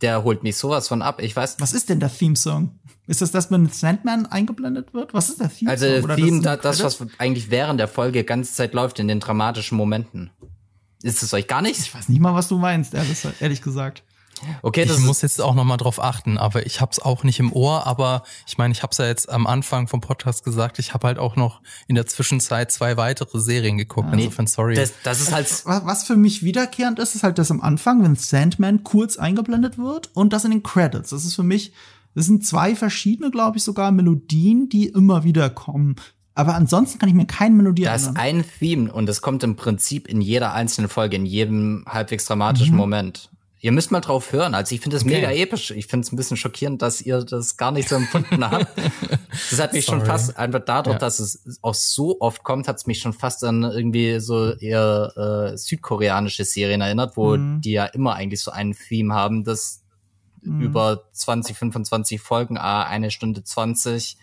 der holt mich sowas von ab. Ich weiß. Was ist denn der Theme-Song? Ist das das, wenn Sandman eingeblendet wird? Was ist der Theme-Song? Also der Theme, das, das, was eigentlich während der Folge ganze Zeit läuft in den dramatischen Momenten. Ist es euch gar nicht? Ich weiß nicht mal, was du meinst, ehrlich, ehrlich gesagt. Okay, ich muss jetzt auch noch mal drauf achten, aber ich hab's auch nicht im Ohr. Aber ich meine, ich hab's ja jetzt am Anfang vom Podcast gesagt. Ich habe halt auch noch in der Zwischenzeit zwei weitere Serien geguckt. Ja. Insofern sorry. Das, das ist halt was für mich wiederkehrend ist, ist halt das am Anfang, wenn Sandman kurz eingeblendet wird und das in den Credits. Das ist für mich, das sind zwei verschiedene, glaube ich, sogar Melodien, die immer wieder kommen. Aber ansonsten kann ich mir keine Melodie das erinnern. Das ist ein Theme und es kommt im Prinzip in jeder einzelnen Folge, in jedem halbwegs dramatischen mhm. Moment. Ihr müsst mal drauf hören. Also ich finde das okay. mega episch. Ich finde es ein bisschen schockierend, dass ihr das gar nicht so empfunden habt. Das hat mich Sorry. schon fast, einfach dadurch, ja. dass es auch so oft kommt, hat es mich schon fast an irgendwie so eher äh, südkoreanische Serien erinnert, wo mhm. die ja immer eigentlich so ein Theme haben, das mhm. über 20, 25 Folgen, ah, eine Stunde 20,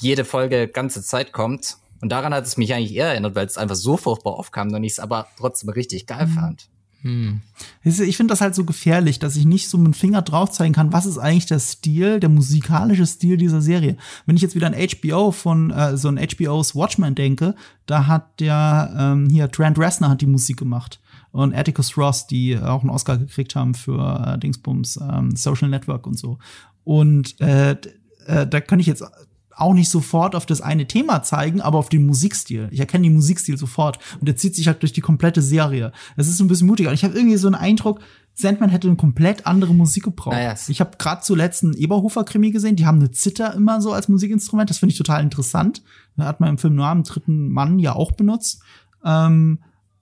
jede Folge ganze Zeit kommt. Und daran hat es mich eigentlich eher erinnert, weil es einfach so furchtbar aufkam und ich es aber trotzdem richtig geil mhm. fand. Hm. Ich finde das halt so gefährlich, dass ich nicht so mit dem Finger drauf zeigen kann, was ist eigentlich der Stil, der musikalische Stil dieser Serie. Wenn ich jetzt wieder an HBO von äh, so ein HBO's Watchmen denke, da hat der ähm, hier Trent Reznor hat die Musik gemacht und Atticus Ross, die auch einen Oscar gekriegt haben für äh, Dingsbums ähm, Social Network und so. Und äh, äh, da kann ich jetzt auch nicht sofort auf das eine Thema zeigen, aber auf den Musikstil. Ich erkenne den Musikstil sofort und der zieht sich halt durch die komplette Serie. Das ist so ein bisschen mutiger. Und ich habe irgendwie so einen Eindruck, Sandman hätte eine komplett andere Musik gebraucht. Naja. Ich habe gerade zuletzt einen Eberhofer-Krimi gesehen, die haben eine Zither immer so als Musikinstrument. Das finde ich total interessant. Da hat man im Film Noir im dritten Mann ja auch benutzt. Ähm,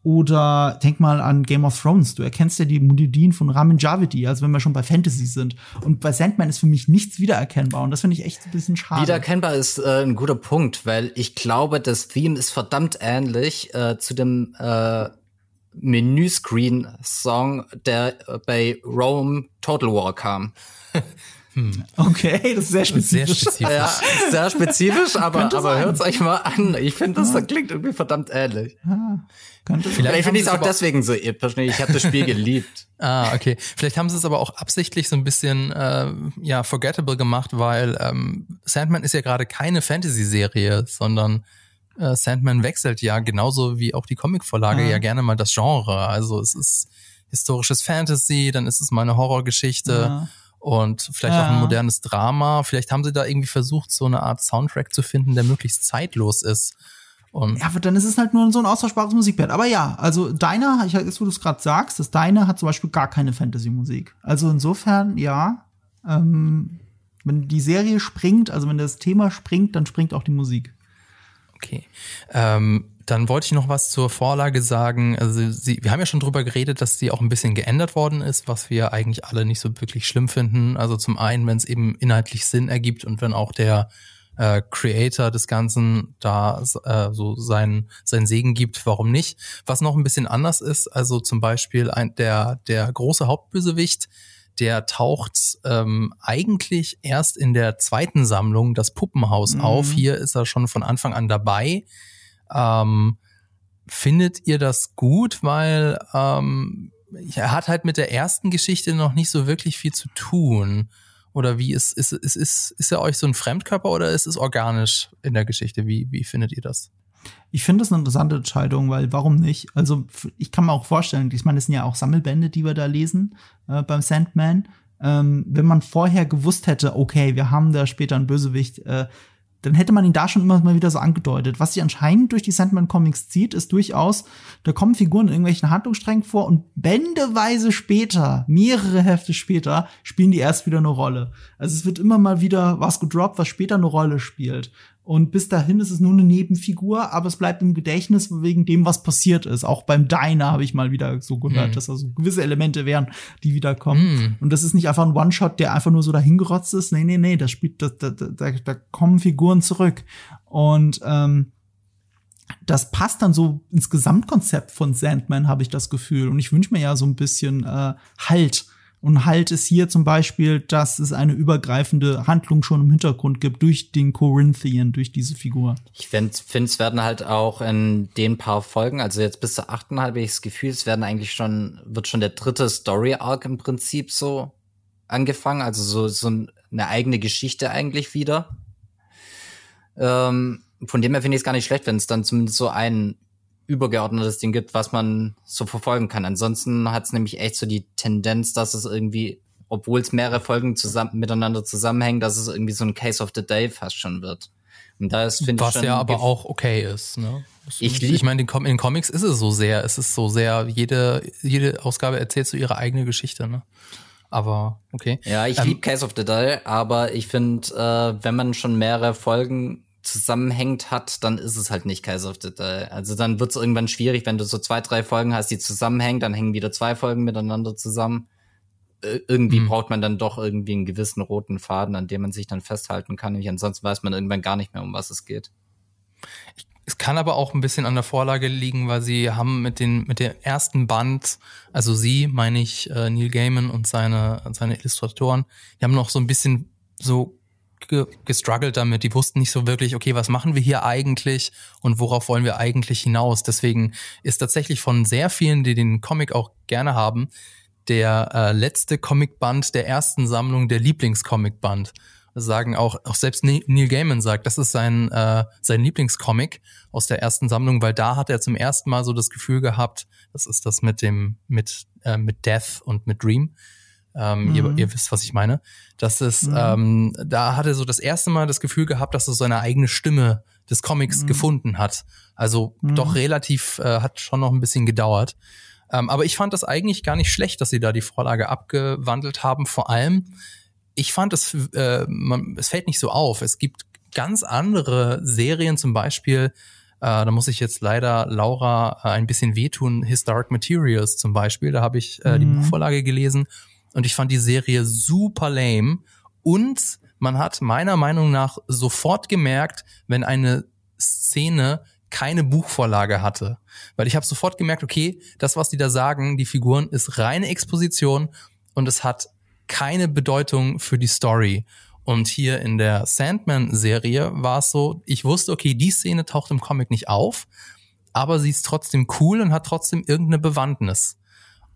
oder denk mal an Game of Thrones. Du erkennst ja die Melodien von Ramin Javedi, also wenn wir schon bei Fantasy sind. Und bei Sandman ist für mich nichts wiedererkennbar. Und das finde ich echt ein bisschen schade. Wiedererkennbar ist äh, ein guter Punkt, weil ich glaube, das Theme ist verdammt ähnlich äh, zu dem äh, Menüscreen-Song, der äh, bei Rome Total War kam. Hm. Okay, das ist sehr spezifisch. Sehr spezifisch, ja, sehr spezifisch aber, aber hört's euch mal an. Ich finde, das, das klingt irgendwie verdammt ähnlich. Ja, könnte Vielleicht finde ich es auch deswegen so episch. Ich habe das Spiel geliebt. ah, okay. Vielleicht haben sie es aber auch absichtlich so ein bisschen äh, ja forgettable gemacht, weil ähm, Sandman ist ja gerade keine Fantasy-Serie, sondern äh, Sandman wechselt ja genauso wie auch die Comicvorlage ah. ja gerne mal das Genre. Also es ist historisches Fantasy, dann ist es mal eine Horrorgeschichte. Ja und vielleicht ja. auch ein modernes Drama. Vielleicht haben sie da irgendwie versucht, so eine Art Soundtrack zu finden, der möglichst zeitlos ist. Und ja, aber dann ist es halt nur so ein austauschbares Musikbett. Aber ja, also deine, ich jetzt, wo du es gerade sagst, das deine hat zum Beispiel gar keine Fantasy-Musik. Also insofern, ja, ähm, wenn die Serie springt, also wenn das Thema springt, dann springt auch die Musik. Okay. Ähm, dann wollte ich noch was zur Vorlage sagen. Also sie, wir haben ja schon drüber geredet, dass sie auch ein bisschen geändert worden ist, was wir eigentlich alle nicht so wirklich schlimm finden. Also zum einen, wenn es eben inhaltlich Sinn ergibt und wenn auch der äh, Creator des Ganzen da äh, so sein, sein Segen gibt, warum nicht? Was noch ein bisschen anders ist, also zum Beispiel ein, der, der große Hauptbösewicht, der taucht ähm, eigentlich erst in der zweiten Sammlung, das Puppenhaus, mhm. auf. Hier ist er schon von Anfang an dabei. Ähm, findet ihr das gut? Weil ähm, er hat halt mit der ersten Geschichte noch nicht so wirklich viel zu tun. Oder wie ist, ist, ist, ist, ist er euch so ein Fremdkörper oder ist es organisch in der Geschichte? Wie, wie findet ihr das? Ich finde das eine interessante Entscheidung, weil warum nicht? Also ich kann mir auch vorstellen, ich meine, es sind ja auch Sammelbände, die wir da lesen äh, beim Sandman. Ähm, wenn man vorher gewusst hätte, okay, wir haben da später einen Bösewicht, äh, dann hätte man ihn da schon immer mal wieder so angedeutet. Was sich anscheinend durch die Sandman-Comics zieht, ist durchaus, da kommen Figuren in irgendwelchen Handlungssträngen vor und bändeweise später, mehrere Hefte später, spielen die erst wieder eine Rolle. Also es wird immer mal wieder was gedroppt, was später eine Rolle spielt. Und bis dahin ist es nur eine Nebenfigur, aber es bleibt im Gedächtnis wegen dem, was passiert ist. Auch beim Diner habe ich mal wieder so gehört, mhm. dass also gewisse Elemente wären, die wiederkommen. Mhm. Und das ist nicht einfach ein One-Shot, der einfach nur so dahingerotzt ist. Nee, nee, nee, das spielt, da, da, da, da kommen Figuren zurück. Und ähm, das passt dann so ins Gesamtkonzept von Sandman, habe ich das Gefühl. Und ich wünsche mir ja so ein bisschen äh, Halt und halt es hier zum Beispiel, dass es eine übergreifende Handlung schon im Hintergrund gibt durch den Corinthian, durch diese Figur. Ich finde, es werden halt auch in den paar Folgen, also jetzt bis zur achten habe ich das Gefühl, es werden eigentlich schon, wird schon der dritte Story Arc im Prinzip so angefangen, also so, so eine eigene Geschichte eigentlich wieder. Ähm, von dem her finde ich es gar nicht schlecht, wenn es dann zumindest so ein übergeordnetes Ding gibt, was man so verfolgen kann. Ansonsten hat es nämlich echt so die Tendenz, dass es irgendwie, obwohl es mehrere Folgen zusammen, miteinander zusammenhängen, dass es irgendwie so ein Case of the Day fast schon wird. Und da ist, finde ich, was ja aber auch okay ist. Ne? Ich, ich meine, in den Comics ist es so sehr, es ist so sehr, jede, jede Ausgabe erzählt so ihre eigene Geschichte. Ne? Aber okay. Ja, ich ähm, liebe Case of the Day, aber ich finde, äh, wenn man schon mehrere Folgen zusammenhängt hat, dann ist es halt nicht Case of the Day. Also dann wird es irgendwann schwierig, wenn du so zwei, drei Folgen hast, die zusammenhängen, dann hängen wieder zwei Folgen miteinander zusammen. Äh, irgendwie mhm. braucht man dann doch irgendwie einen gewissen roten Faden, an dem man sich dann festhalten kann. Und ansonsten weiß man irgendwann gar nicht mehr, um was es geht. Ich es kann aber auch ein bisschen an der Vorlage liegen, weil sie haben mit den mit dem ersten Band, also sie, meine ich, äh, Neil Gaiman und seine seine Illustratoren, die haben noch so ein bisschen so ge gestruggelt damit. Die wussten nicht so wirklich, okay, was machen wir hier eigentlich und worauf wollen wir eigentlich hinaus? Deswegen ist tatsächlich von sehr vielen, die den Comic auch gerne haben, der äh, letzte Comicband der ersten Sammlung der Lieblingscomicband sagen auch, auch selbst Neil Gaiman sagt, das ist sein, äh, sein Lieblingscomic aus der ersten Sammlung, weil da hat er zum ersten Mal so das Gefühl gehabt, das ist das mit dem, mit, äh, mit Death und mit Dream. Ähm, mhm. ihr, ihr wisst, was ich meine. Das ist, mhm. ähm, da hat er so das erste Mal das Gefühl gehabt, dass er seine eigene Stimme des Comics mhm. gefunden hat. Also mhm. doch relativ, äh, hat schon noch ein bisschen gedauert. Ähm, aber ich fand das eigentlich gar nicht schlecht, dass sie da die Vorlage abgewandelt haben. Vor allem, ich fand es, äh, man, es fällt nicht so auf. Es gibt ganz andere Serien, zum Beispiel, äh, da muss ich jetzt leider Laura äh, ein bisschen wehtun, Historic Materials zum Beispiel. Da habe ich äh, mhm. die Buchvorlage gelesen und ich fand die Serie super lame. Und man hat meiner Meinung nach sofort gemerkt, wenn eine Szene keine Buchvorlage hatte. Weil ich habe sofort gemerkt, okay, das, was die da sagen, die Figuren, ist reine Exposition und es hat keine Bedeutung für die Story. Und hier in der Sandman-Serie war es so, ich wusste, okay, die Szene taucht im Comic nicht auf, aber sie ist trotzdem cool und hat trotzdem irgendeine Bewandtnis.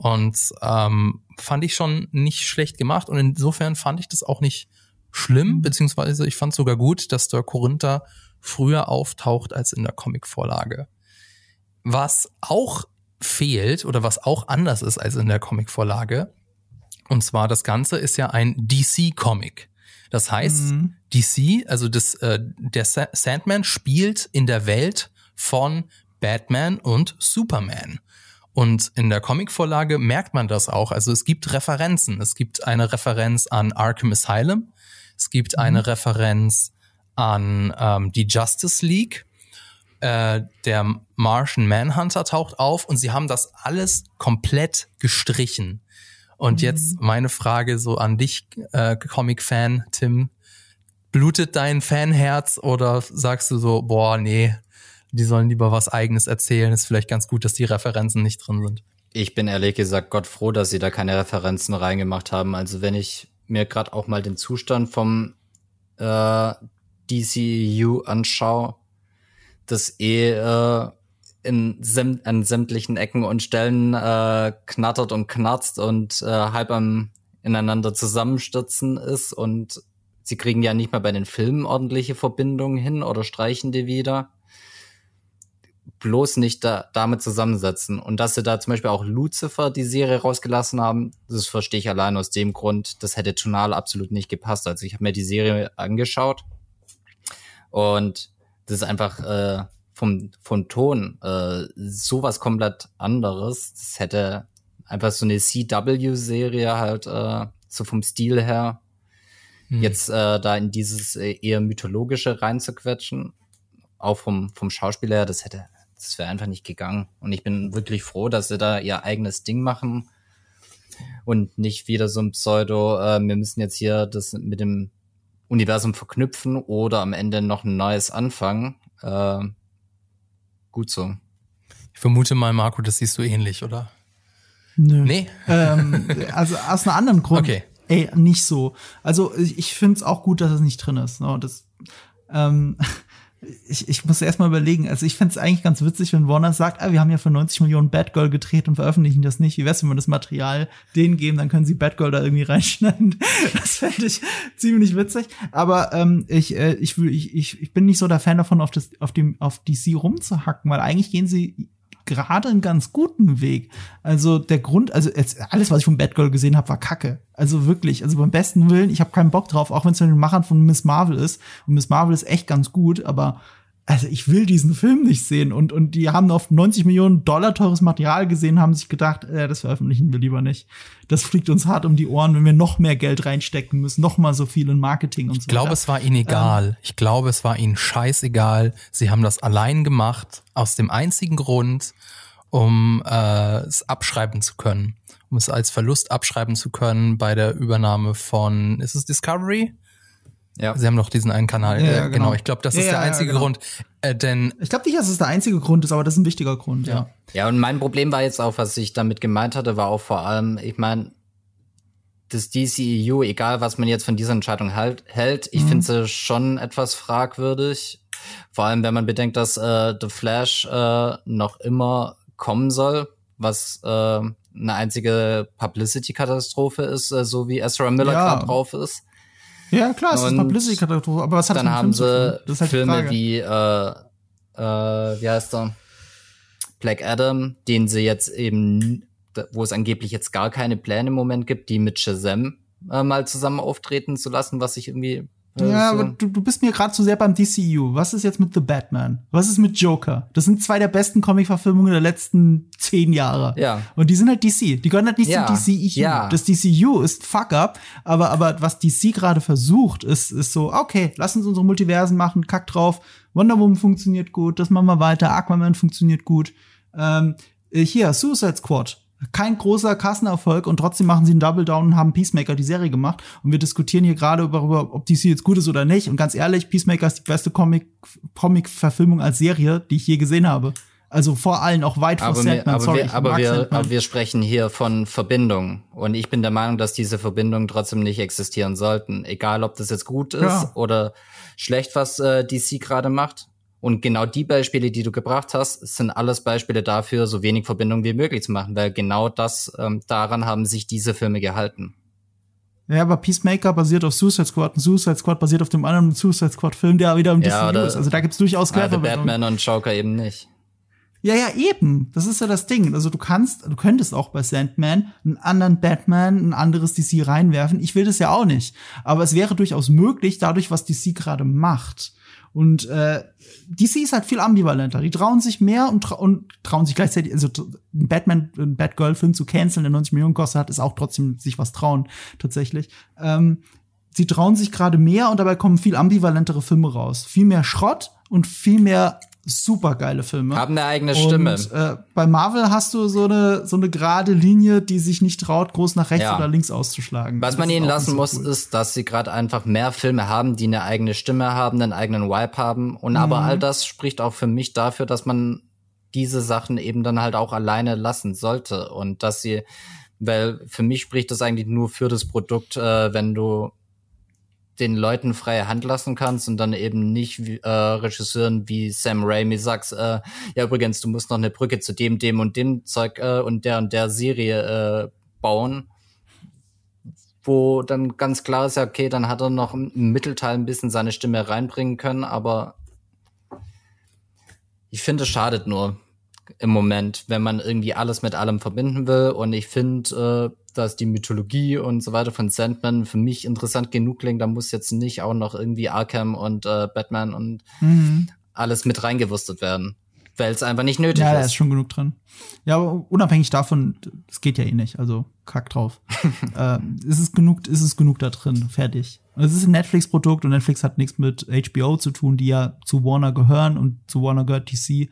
Und ähm, fand ich schon nicht schlecht gemacht und insofern fand ich das auch nicht schlimm, beziehungsweise ich fand sogar gut, dass der Korinther früher auftaucht als in der Comic-Vorlage. Was auch fehlt oder was auch anders ist als in der Comic-Vorlage, und zwar das Ganze ist ja ein DC-Comic. Das heißt, mhm. DC, also das, äh, der Sa Sandman spielt in der Welt von Batman und Superman. Und in der Comicvorlage merkt man das auch. Also es gibt Referenzen. Es gibt eine Referenz an Arkham Asylum. Es gibt mhm. eine Referenz an ähm, die Justice League. Äh, der Martian Manhunter taucht auf und sie haben das alles komplett gestrichen. Und mhm. jetzt meine Frage so an dich, äh, Comic-Fan, Tim. Blutet dein Fanherz oder sagst du so, boah, nee, die sollen lieber was eigenes erzählen, ist vielleicht ganz gut, dass die Referenzen nicht drin sind. Ich bin ehrlich gesagt Gott froh, dass sie da keine Referenzen reingemacht haben. Also wenn ich mir gerade auch mal den Zustand vom äh, DCU anschaue, das eh äh, in säm an sämtlichen Ecken und Stellen äh, knattert und knarzt und äh, halb am ineinander zusammenstürzen ist und sie kriegen ja nicht mal bei den Filmen ordentliche Verbindungen hin oder streichen die wieder. Bloß nicht da, damit zusammensetzen. Und dass sie da zum Beispiel auch Lucifer die Serie rausgelassen haben, das verstehe ich allein aus dem Grund, das hätte tonal absolut nicht gepasst. Also ich habe mir die Serie angeschaut und das ist einfach äh, vom, vom Ton äh, sowas komplett anderes. Das hätte einfach so eine CW-Serie halt äh, so vom Stil her hm. jetzt äh, da in dieses äh, eher mythologische reinzuquetschen, auch vom, vom Schauspieler her, das hätte, das wäre einfach nicht gegangen. Und ich bin wirklich froh, dass sie da ihr eigenes Ding machen und nicht wieder so ein Pseudo, äh, wir müssen jetzt hier das mit dem Universum verknüpfen oder am Ende noch ein neues anfangen. Äh, gut so. Ich vermute mal, Marco, das siehst du ähnlich, oder? Nö. Nee. ähm, also aus einem anderen Grund. Okay. Ey, nicht so. Also ich, ich finde es auch gut, dass es nicht drin ist. Ne? Das, ähm, ich, ich muss erst mal überlegen. Also ich fände es eigentlich ganz witzig, wenn Warner sagt, ah, wir haben ja für 90 Millionen Batgirl gedreht und veröffentlichen das nicht. Wie wär's, wenn wir das Material denen geben, dann können sie Batgirl da irgendwie reinschneiden. Das fände ich ziemlich witzig. Aber ähm, ich, äh, ich, ich, ich bin nicht so der Fan davon, auf, das, auf, dem, auf DC rumzuhacken, weil eigentlich gehen sie gerade einen ganz guten Weg. Also der Grund, also jetzt, alles, was ich von Batgirl gesehen habe, war Kacke. Also wirklich, also beim besten Willen, ich habe keinen Bock drauf, auch wenn es von den Machern von Miss Marvel ist. Und Miss Marvel ist echt ganz gut, aber also ich will diesen Film nicht sehen. Und, und die haben auf 90 Millionen Dollar teures Material gesehen, haben sich gedacht, äh, das veröffentlichen wir lieber nicht. Das fliegt uns hart um die Ohren, wenn wir noch mehr Geld reinstecken müssen, noch mal so viel in Marketing und ich so. Ich glaube, es war ihnen egal. Ähm, ich glaube, es war ihnen scheißegal. Sie haben das allein gemacht, aus dem einzigen Grund, um äh, es abschreiben zu können. Um es als Verlust abschreiben zu können bei der Übernahme von, ist es Discovery? Ja. Sie haben doch diesen einen Kanal. Ja, äh, genau. genau. Ich glaube, das ja, ist der einzige genau. Grund. Äh, denn ich glaube nicht, dass es der einzige Grund ist, aber das ist ein wichtiger Grund. Ja. Ja, und mein Problem war jetzt auch, was ich damit gemeint hatte, war auch vor allem, ich meine, das DCEU, egal was man jetzt von dieser Entscheidung halt, hält, ich mhm. finde sie schon etwas fragwürdig. Vor allem, wenn man bedenkt, dass äh, The Flash äh, noch immer kommen soll, was äh, eine einzige Publicity-Katastrophe ist, äh, so wie Ezra Miller ja. gerade drauf ist. Ja, klar, es ist eine Publicity-Katastrophe, aber was hat dann das haben sie halt Filme wie, äh, äh, wie heißt er? Black Adam, den sie jetzt eben, wo es angeblich jetzt gar keine Pläne im Moment gibt, die mit Shazam äh, mal zusammen auftreten zu lassen, was ich irgendwie ja, aber du, du bist mir gerade zu sehr beim DCU. Was ist jetzt mit The Batman? Was ist mit Joker? Das sind zwei der besten Comic-Verfilmungen der letzten zehn Jahre. Ja. Und die sind halt DC. Die gehören halt nicht ja. zum DCEU. Ja. Das DCU ist fuck up, aber, aber was DC gerade versucht, ist, ist so, okay, lass uns unsere Multiversen machen, kack drauf. Wonder Woman funktioniert gut, das machen wir weiter. Aquaman funktioniert gut. Ähm, hier, Suicide Squad kein großer Kassenerfolg und trotzdem machen sie einen Double Down und haben Peacemaker die Serie gemacht. Und wir diskutieren hier gerade darüber, ob DC jetzt gut ist oder nicht. Und ganz ehrlich, Peacemaker ist die beste Comic-Verfilmung Comic als Serie, die ich je gesehen habe. Also vor allem auch weit aber vor Sandman. Aber, Sorry, wir, aber, wir, aber wir sprechen hier von Verbindung. Und ich bin der Meinung, dass diese Verbindungen trotzdem nicht existieren sollten. Egal, ob das jetzt gut ist ja. oder schlecht, was äh, DC gerade macht. Und genau die Beispiele, die du gebracht hast, sind alles Beispiele dafür, so wenig Verbindung wie möglich zu machen, weil genau das ähm, daran haben sich diese Filme gehalten. Ja, aber Peacemaker basiert auf Suicide Squad und Suicide Squad basiert auf dem anderen Suicide Squad Film, der wieder im ja, DCU ist. Also da gibt's durchaus Querverbindungen. Batman und Joker eben nicht. Ja, ja, eben. Das ist ja das Ding. Also du kannst, du könntest auch bei Sandman einen anderen Batman, ein anderes DC reinwerfen. Ich will das ja auch nicht. Aber es wäre durchaus möglich, dadurch, was DC gerade macht. Und äh, DC ist halt viel ambivalenter. Die trauen sich mehr und, tra und trauen sich gleichzeitig, also ein Batman, ein Batgirl-Film zu canceln, der 90 Millionen kostet hat, ist auch trotzdem sich was trauen, tatsächlich. Ähm, sie trauen sich gerade mehr und dabei kommen viel ambivalentere Filme raus. Viel mehr Schrott und viel mehr super geile Filme. Haben eine eigene Stimme. Und, äh, bei Marvel hast du so eine so eine gerade Linie, die sich nicht traut, groß nach rechts ja. oder links auszuschlagen. Was man ihnen lassen so muss, cool. ist, dass sie gerade einfach mehr Filme haben, die eine eigene Stimme haben, einen eigenen Vibe haben. Und mhm. aber all das spricht auch für mich dafür, dass man diese Sachen eben dann halt auch alleine lassen sollte und dass sie, weil für mich spricht das eigentlich nur für das Produkt, äh, wenn du den Leuten freie Hand lassen kannst und dann eben nicht äh, Regisseuren wie Sam Raimi sagst, äh, ja übrigens, du musst noch eine Brücke zu dem, dem und dem Zeug äh, und der und der Serie äh, bauen, wo dann ganz klar ist, ja, okay, dann hat er noch im Mittelteil ein bisschen seine Stimme reinbringen können, aber ich finde, es schadet nur im Moment, wenn man irgendwie alles mit allem verbinden will. Und ich finde, äh, dass die Mythologie und so weiter von Sandman für mich interessant genug klingt. Da muss jetzt nicht auch noch irgendwie Arkham und äh, Batman und mhm. alles mit reingewurstet werden. Weil es einfach nicht nötig ja, ist. Ja, da ist schon genug drin. Ja, aber unabhängig davon, es geht ja eh nicht. Also kack drauf. äh, ist es genug, ist es genug da drin. Fertig. Es ist ein Netflix-Produkt und Netflix hat nichts mit HBO zu tun, die ja zu Warner gehören und zu Warner gehört DC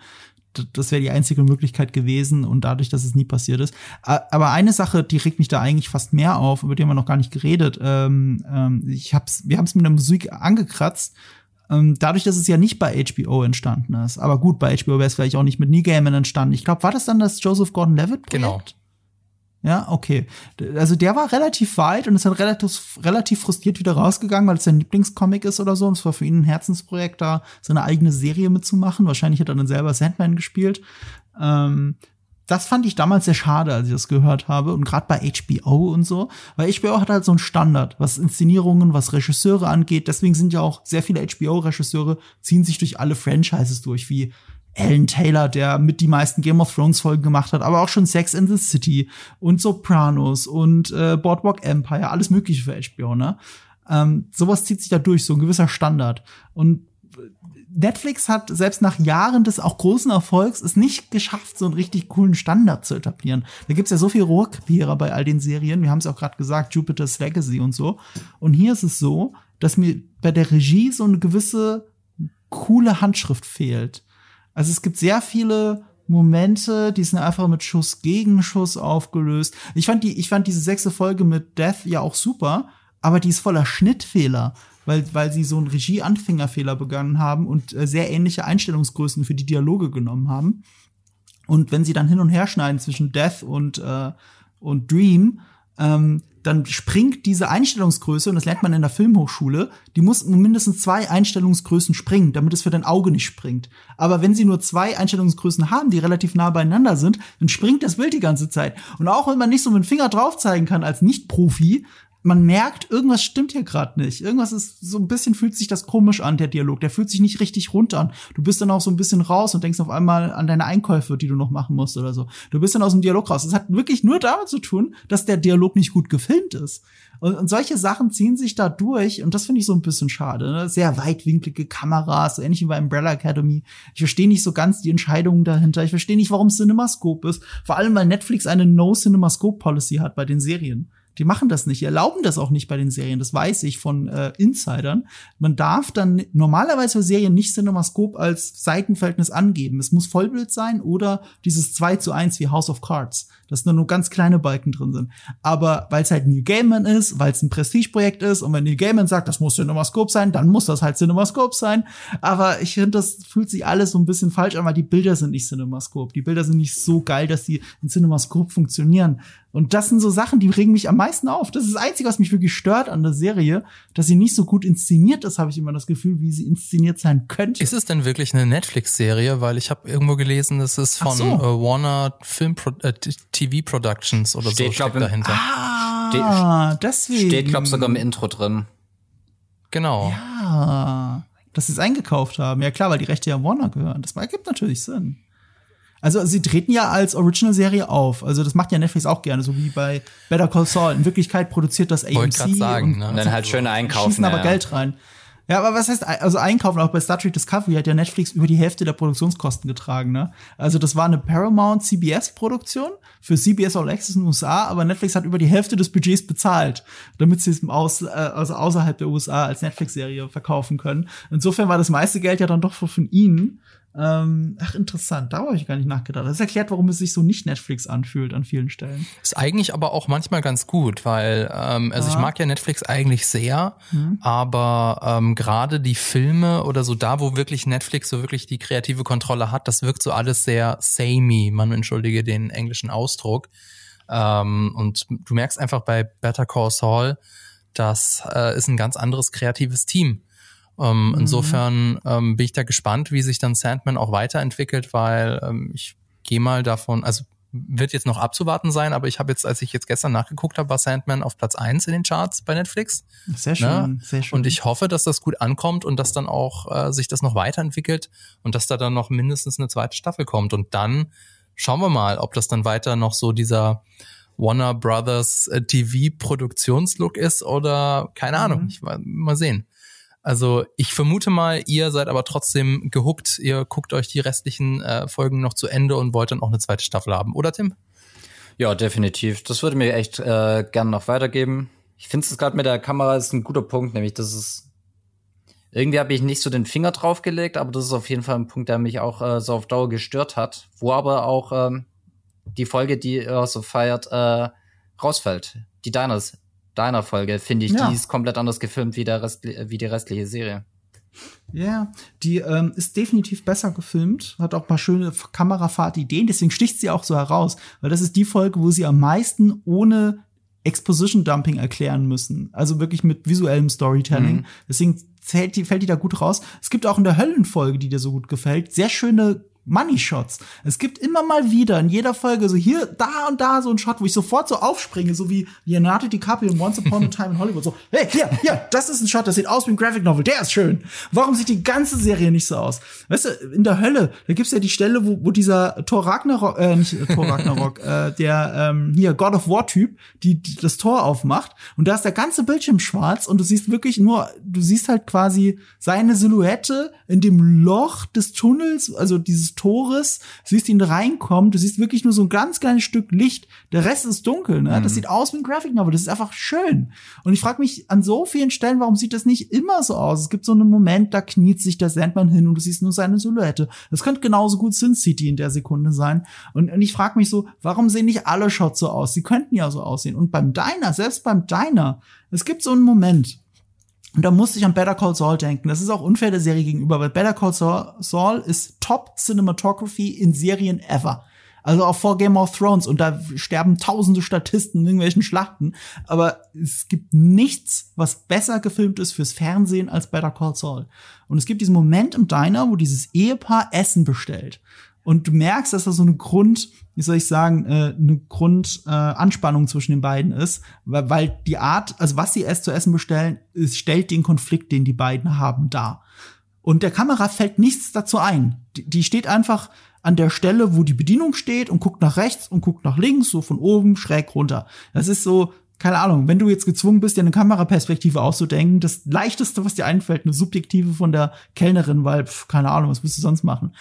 das wäre die einzige Möglichkeit gewesen und dadurch, dass es nie passiert ist. Aber eine Sache, die regt mich da eigentlich fast mehr auf, über die haben wir noch gar nicht geredet. Ähm, ähm, ich hab's, wir haben es mit der Musik angekratzt. Ähm, dadurch, dass es ja nicht bei HBO entstanden ist. Aber gut, bei HBO wäre es vielleicht auch nicht mit Neil Gaiman entstanden. Ich glaube, war das dann das Joseph Gordon-Levitt? Genau. Ja, okay. Also der war relativ weit und ist dann relativ, relativ frustriert wieder rausgegangen, weil es sein Lieblingscomic ist oder so. Und es war für ihn ein Herzensprojekt, da seine eigene Serie mitzumachen. Wahrscheinlich hat er dann selber Sandman gespielt. Ähm, das fand ich damals sehr schade, als ich das gehört habe. Und gerade bei HBO und so. Weil HBO hat halt so einen Standard, was Inszenierungen, was Regisseure angeht. Deswegen sind ja auch sehr viele HBO-Regisseure, ziehen sich durch alle Franchises durch, wie Alan Taylor, der mit die meisten Game of Thrones Folgen gemacht hat, aber auch schon Sex in the City und Sopranos und äh, Boardwalk Empire, alles mögliche für HBO, ne? Ähm, sowas zieht sich da durch, so ein gewisser Standard. Und Netflix hat selbst nach Jahren des auch großen Erfolgs es nicht geschafft, so einen richtig coolen Standard zu etablieren. Da gibt's ja so viel Rohrkrepierer bei all den Serien. Wir haben es auch gerade gesagt, Jupiter's Legacy und so. Und hier ist es so, dass mir bei der Regie so eine gewisse coole Handschrift fehlt. Also es gibt sehr viele Momente, die sind einfach mit Schuss gegen Schuss aufgelöst. Ich fand die, ich fand diese sechste Folge mit Death ja auch super, aber die ist voller Schnittfehler, weil, weil sie so einen Regie-Anfängerfehler begangen haben und äh, sehr ähnliche Einstellungsgrößen für die Dialoge genommen haben. Und wenn sie dann hin und her schneiden zwischen Death und, äh, und Dream, ähm, dann springt diese Einstellungsgröße, und das lernt man in der Filmhochschule, die muss mindestens zwei Einstellungsgrößen springen, damit es für dein Auge nicht springt. Aber wenn sie nur zwei Einstellungsgrößen haben, die relativ nah beieinander sind, dann springt das Bild die ganze Zeit. Und auch wenn man nicht so mit dem Finger drauf zeigen kann als Nicht-Profi, man merkt, irgendwas stimmt hier gerade nicht. Irgendwas ist so ein bisschen fühlt sich das komisch an, der Dialog. Der fühlt sich nicht richtig runter an. Du bist dann auch so ein bisschen raus und denkst auf einmal an deine Einkäufe, die du noch machen musst oder so. Du bist dann aus dem Dialog raus. Das hat wirklich nur damit zu tun, dass der Dialog nicht gut gefilmt ist. Und, und solche Sachen ziehen sich da durch und das finde ich so ein bisschen schade. Ne? Sehr weitwinklige Kameras, so ähnlich wie bei Umbrella Academy. Ich verstehe nicht so ganz die Entscheidungen dahinter. Ich verstehe nicht, warum CinemaScope ist. Vor allem, weil Netflix eine No-CinemaScope-Policy hat bei den Serien. Die machen das nicht, die erlauben das auch nicht bei den Serien, das weiß ich von äh, Insidern. Man darf dann normalerweise für Serien nicht CinemaScope als Seitenverhältnis angeben. Es muss Vollbild sein oder dieses 2 zu 1 wie House of Cards, dass da nur ganz kleine Balken drin sind. Aber weil es halt Neil Gaiman ist, weil es ein Prestigeprojekt ist und wenn Neil Gaiman sagt, das muss CinemaScope sein, dann muss das halt CinemaScope sein. Aber ich finde, das fühlt sich alles so ein bisschen falsch an, weil die Bilder sind nicht CinemaScope. Die Bilder sind nicht so geil, dass sie in CinemaScope funktionieren. Und das sind so Sachen, die regen mich am meisten auf. Das ist das Einzige, was mich wirklich stört an der Serie, dass sie nicht so gut inszeniert ist, habe ich immer das Gefühl, wie sie inszeniert sein könnte. Ist es denn wirklich eine Netflix-Serie? Weil ich habe irgendwo gelesen, das ist von so. äh, Warner Film äh, TV Productions oder steht, so glaub, steckt dahinter. Ah, steht, deswegen. Steht, glaube sogar im Intro drin. Genau. Ja, dass sie es eingekauft haben. Ja klar, weil die Rechte ja Warner gehören. Das ergibt natürlich Sinn. Also sie treten ja als Original-Serie auf. Also das macht ja Netflix auch gerne, so wie bei Better Call Saul. In Wirklichkeit produziert das AMC sagen, und, ne? und dann halt schön einkaufen. Schießen aber ja. Geld rein. Ja, aber was heißt, also einkaufen, auch bei Star Trek Discovery hat ja Netflix über die Hälfte der Produktionskosten getragen, ne? Also das war eine Paramount CBS Produktion für CBS All Access in den USA, aber Netflix hat über die Hälfte des Budgets bezahlt, damit sie es aus, äh, also außerhalb der USA als Netflix-Serie verkaufen können. Insofern war das meiste Geld ja dann doch von ihnen. Ähm, ach, interessant. Da habe ich gar nicht nachgedacht. Das erklärt, warum es sich so nicht Netflix anfühlt an vielen Stellen. Ist eigentlich aber auch manchmal ganz gut, weil, ähm, also ja. ich mag ja Netflix eigentlich sehr, mhm. aber ähm, gerade die Filme oder so da, wo wirklich Netflix so wirklich die kreative Kontrolle hat, das wirkt so alles sehr samey. Man entschuldige den englischen Ausdruck. Ähm, und du merkst einfach bei Better Call Saul, das äh, ist ein ganz anderes kreatives Team. Ähm, mhm. Insofern ähm, bin ich da gespannt, wie sich dann Sandman auch weiterentwickelt, weil ähm, ich gehe mal davon, also wird jetzt noch abzuwarten sein, aber ich habe jetzt, als ich jetzt gestern nachgeguckt habe, war Sandman auf Platz eins in den Charts bei Netflix. Sehr schön, ne? sehr schön. Und ich hoffe, dass das gut ankommt und dass dann auch äh, sich das noch weiterentwickelt und dass da dann noch mindestens eine zweite Staffel kommt. Und dann schauen wir mal, ob das dann weiter noch so dieser Warner Brothers äh, TV-Produktionslook ist oder keine mhm. Ahnung. Ich, mal sehen. Also ich vermute mal, ihr seid aber trotzdem gehuckt. Ihr guckt euch die restlichen äh, Folgen noch zu Ende und wollt dann auch eine zweite Staffel haben, oder Tim? Ja, definitiv. Das würde mir echt äh, gern noch weitergeben. Ich finde es gerade mit der Kamera ist ein guter Punkt, nämlich dass es irgendwie habe ich nicht so den Finger drauf gelegt, aber das ist auf jeden Fall ein Punkt, der mich auch äh, so auf Dauer gestört hat, wo aber auch ähm, die Folge, die er so feiert, äh, rausfällt. Die Diners deiner Folge, finde ich, ja. die ist komplett anders gefilmt wie, der Rest, wie die restliche Serie. Ja, yeah, die ähm, ist definitiv besser gefilmt, hat auch ein paar schöne Kamerafahrtideen, deswegen sticht sie auch so heraus, weil das ist die Folge, wo sie am meisten ohne Exposition Dumping erklären müssen. Also wirklich mit visuellem Storytelling. Mhm. Deswegen fällt die, fällt die da gut raus. Es gibt auch in der Höllenfolge, die dir so gut gefällt, sehr schöne Money Shots. Es gibt immer mal wieder in jeder Folge so hier, da und da so ein Shot, wo ich sofort so aufspringe, so wie Leonardo DiCaprio in Once Upon a Time in Hollywood. So, hey, hier, hier, das ist ein Shot, das sieht aus wie ein Graphic Novel, der ist schön. Warum sieht die ganze Serie nicht so aus? Weißt du, in der Hölle, da gibt's ja die Stelle, wo, wo dieser Thor Ragnarok, äh, nicht Thor Ragnarok, äh, der ähm, hier God of War Typ, die, die das Tor aufmacht und da ist der ganze Bildschirm schwarz und du siehst wirklich nur, du siehst halt quasi seine Silhouette in dem Loch des Tunnels, also dieses Tores, siehst ihn reinkommen, du siehst wirklich nur so ein ganz kleines Stück Licht, der Rest ist dunkel, ne? Mhm. Das sieht aus wie ein Graphic Novel, das ist einfach schön. Und ich frage mich an so vielen Stellen, warum sieht das nicht immer so aus? Es gibt so einen Moment, da kniet sich der Sandman hin und du siehst nur seine Silhouette. Das könnte genauso gut Sin City in der Sekunde sein. Und, und ich frage mich so, warum sehen nicht alle Shots so aus? Sie könnten ja so aussehen. Und beim Diner, selbst beim Diner, es gibt so einen Moment, und da musste ich an Better Call Saul denken. Das ist auch unfair der Serie gegenüber, weil Better Call Saul ist Top Cinematography in Serien ever. Also auch vor Game of Thrones und da sterben tausende Statisten in irgendwelchen Schlachten. Aber es gibt nichts, was besser gefilmt ist fürs Fernsehen als Better Call Saul. Und es gibt diesen Moment im Diner, wo dieses Ehepaar Essen bestellt. Und du merkst, dass da so eine Grund, wie soll ich sagen, äh, eine Grundanspannung äh, zwischen den beiden ist, weil, weil die Art, also was sie erst zu essen bestellen, ist, stellt den Konflikt, den die beiden haben, dar. Und der Kamera fällt nichts dazu ein. Die, die steht einfach an der Stelle, wo die Bedienung steht und guckt nach rechts und guckt nach links, so von oben schräg runter. Das ist so, keine Ahnung, wenn du jetzt gezwungen bist, dir eine Kameraperspektive auszudenken, das leichteste, was dir einfällt, eine subjektive von der Kellnerin, weil, pf, keine Ahnung, was willst du sonst machen?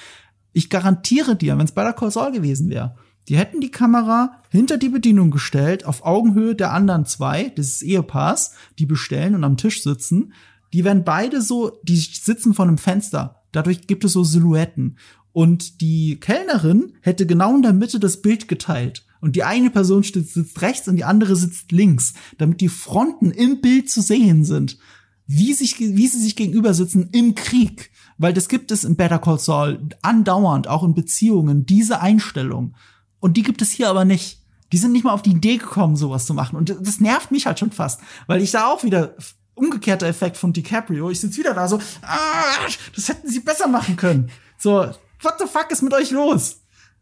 Ich garantiere dir, wenn es bei der Saul gewesen wäre, die hätten die Kamera hinter die Bedienung gestellt, auf Augenhöhe der anderen zwei, des Ehepaars, die bestellen und am Tisch sitzen. Die werden beide so, die sitzen vor einem Fenster. Dadurch gibt es so Silhouetten. Und die Kellnerin hätte genau in der Mitte das Bild geteilt. Und die eine Person sitzt rechts und die andere sitzt links, damit die Fronten im Bild zu sehen sind. Wie, sich, wie sie sich gegenüber sitzen im Krieg. Weil das gibt es in Better Call Saul andauernd, auch in Beziehungen, diese Einstellung. Und die gibt es hier aber nicht. Die sind nicht mal auf die Idee gekommen, sowas zu machen. Und das nervt mich halt schon fast, weil ich da auch wieder umgekehrter Effekt von DiCaprio. Ich sitze wieder da so, ah, das hätten sie besser machen können. So, what the fuck ist mit euch los?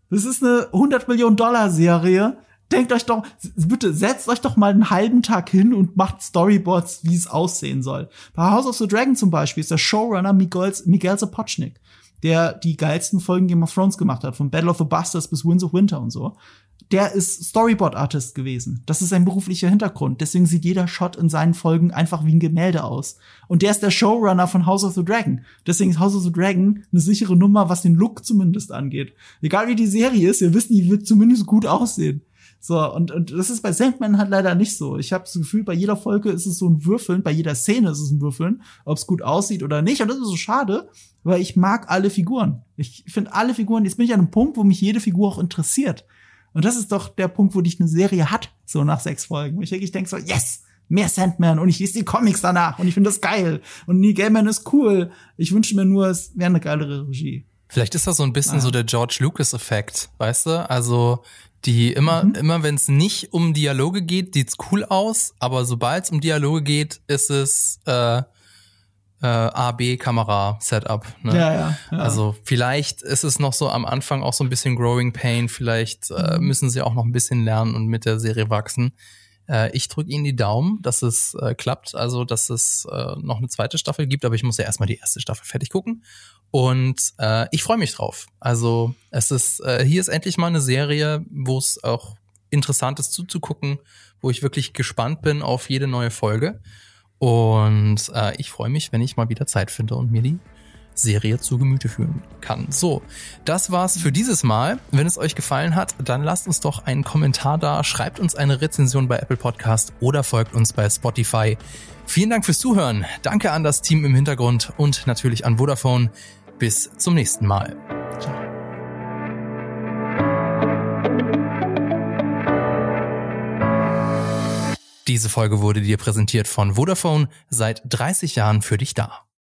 Das ist eine 100 Millionen Dollar Serie denkt euch doch, bitte setzt euch doch mal einen halben Tag hin und macht Storyboards, wie es aussehen soll. Bei House of the Dragon zum Beispiel ist der Showrunner Miguel, Miguel Sapochnik, der die geilsten Folgen Game of Thrones gemacht hat, von Battle of the Bastards bis Winds of Winter und so. Der ist Storyboard-Artist gewesen. Das ist sein beruflicher Hintergrund. Deswegen sieht jeder Shot in seinen Folgen einfach wie ein Gemälde aus. Und der ist der Showrunner von House of the Dragon. Deswegen ist House of the Dragon eine sichere Nummer, was den Look zumindest angeht. Egal wie die Serie ist, ihr wisst, die wird zumindest gut aussehen. So, und, und das ist bei Sandman halt leider nicht so. Ich habe das Gefühl, bei jeder Folge ist es so ein Würfeln, bei jeder Szene ist es ein Würfeln, ob es gut aussieht oder nicht. Und das ist so schade, weil ich mag alle Figuren. Ich finde alle Figuren, jetzt bin ich an einem Punkt, wo mich jede Figur auch interessiert. Und das ist doch der Punkt, wo dich eine Serie hat, so nach sechs Folgen. Ich wirklich denke so, yes, mehr Sandman und ich lese die Comics danach und ich finde das geil. Und Neil Gaiman ist cool. Ich wünsche mir nur, es wäre eine geilere Regie. Vielleicht ist das so ein bisschen ah. so der George Lucas-Effekt, weißt du? Also die immer, mhm. immer wenn es nicht um Dialoge geht, sieht's cool aus, aber sobald es um Dialoge geht, ist es äh, äh, A-B-Kamera-Setup. Ne? Ja, ja, ja. Also vielleicht ist es noch so am Anfang auch so ein bisschen Growing Pain, vielleicht äh, mhm. müssen sie auch noch ein bisschen lernen und mit der Serie wachsen. Äh, ich drücke Ihnen die Daumen, dass es äh, klappt, also dass es äh, noch eine zweite Staffel gibt, aber ich muss ja erstmal die erste Staffel fertig gucken. Und äh, ich freue mich drauf. Also es ist, äh, hier ist endlich mal eine Serie, wo es auch interessant ist zuzugucken, wo ich wirklich gespannt bin auf jede neue Folge. Und äh, ich freue mich, wenn ich mal wieder Zeit finde und mir die Serie zu Gemüte führen kann. So, das war's für dieses Mal. Wenn es euch gefallen hat, dann lasst uns doch einen Kommentar da, schreibt uns eine Rezension bei Apple Podcast oder folgt uns bei Spotify. Vielen Dank fürs Zuhören. Danke an das Team im Hintergrund und natürlich an Vodafone. Bis zum nächsten Mal. Ciao. Diese Folge wurde dir präsentiert von Vodafone, seit 30 Jahren für dich da.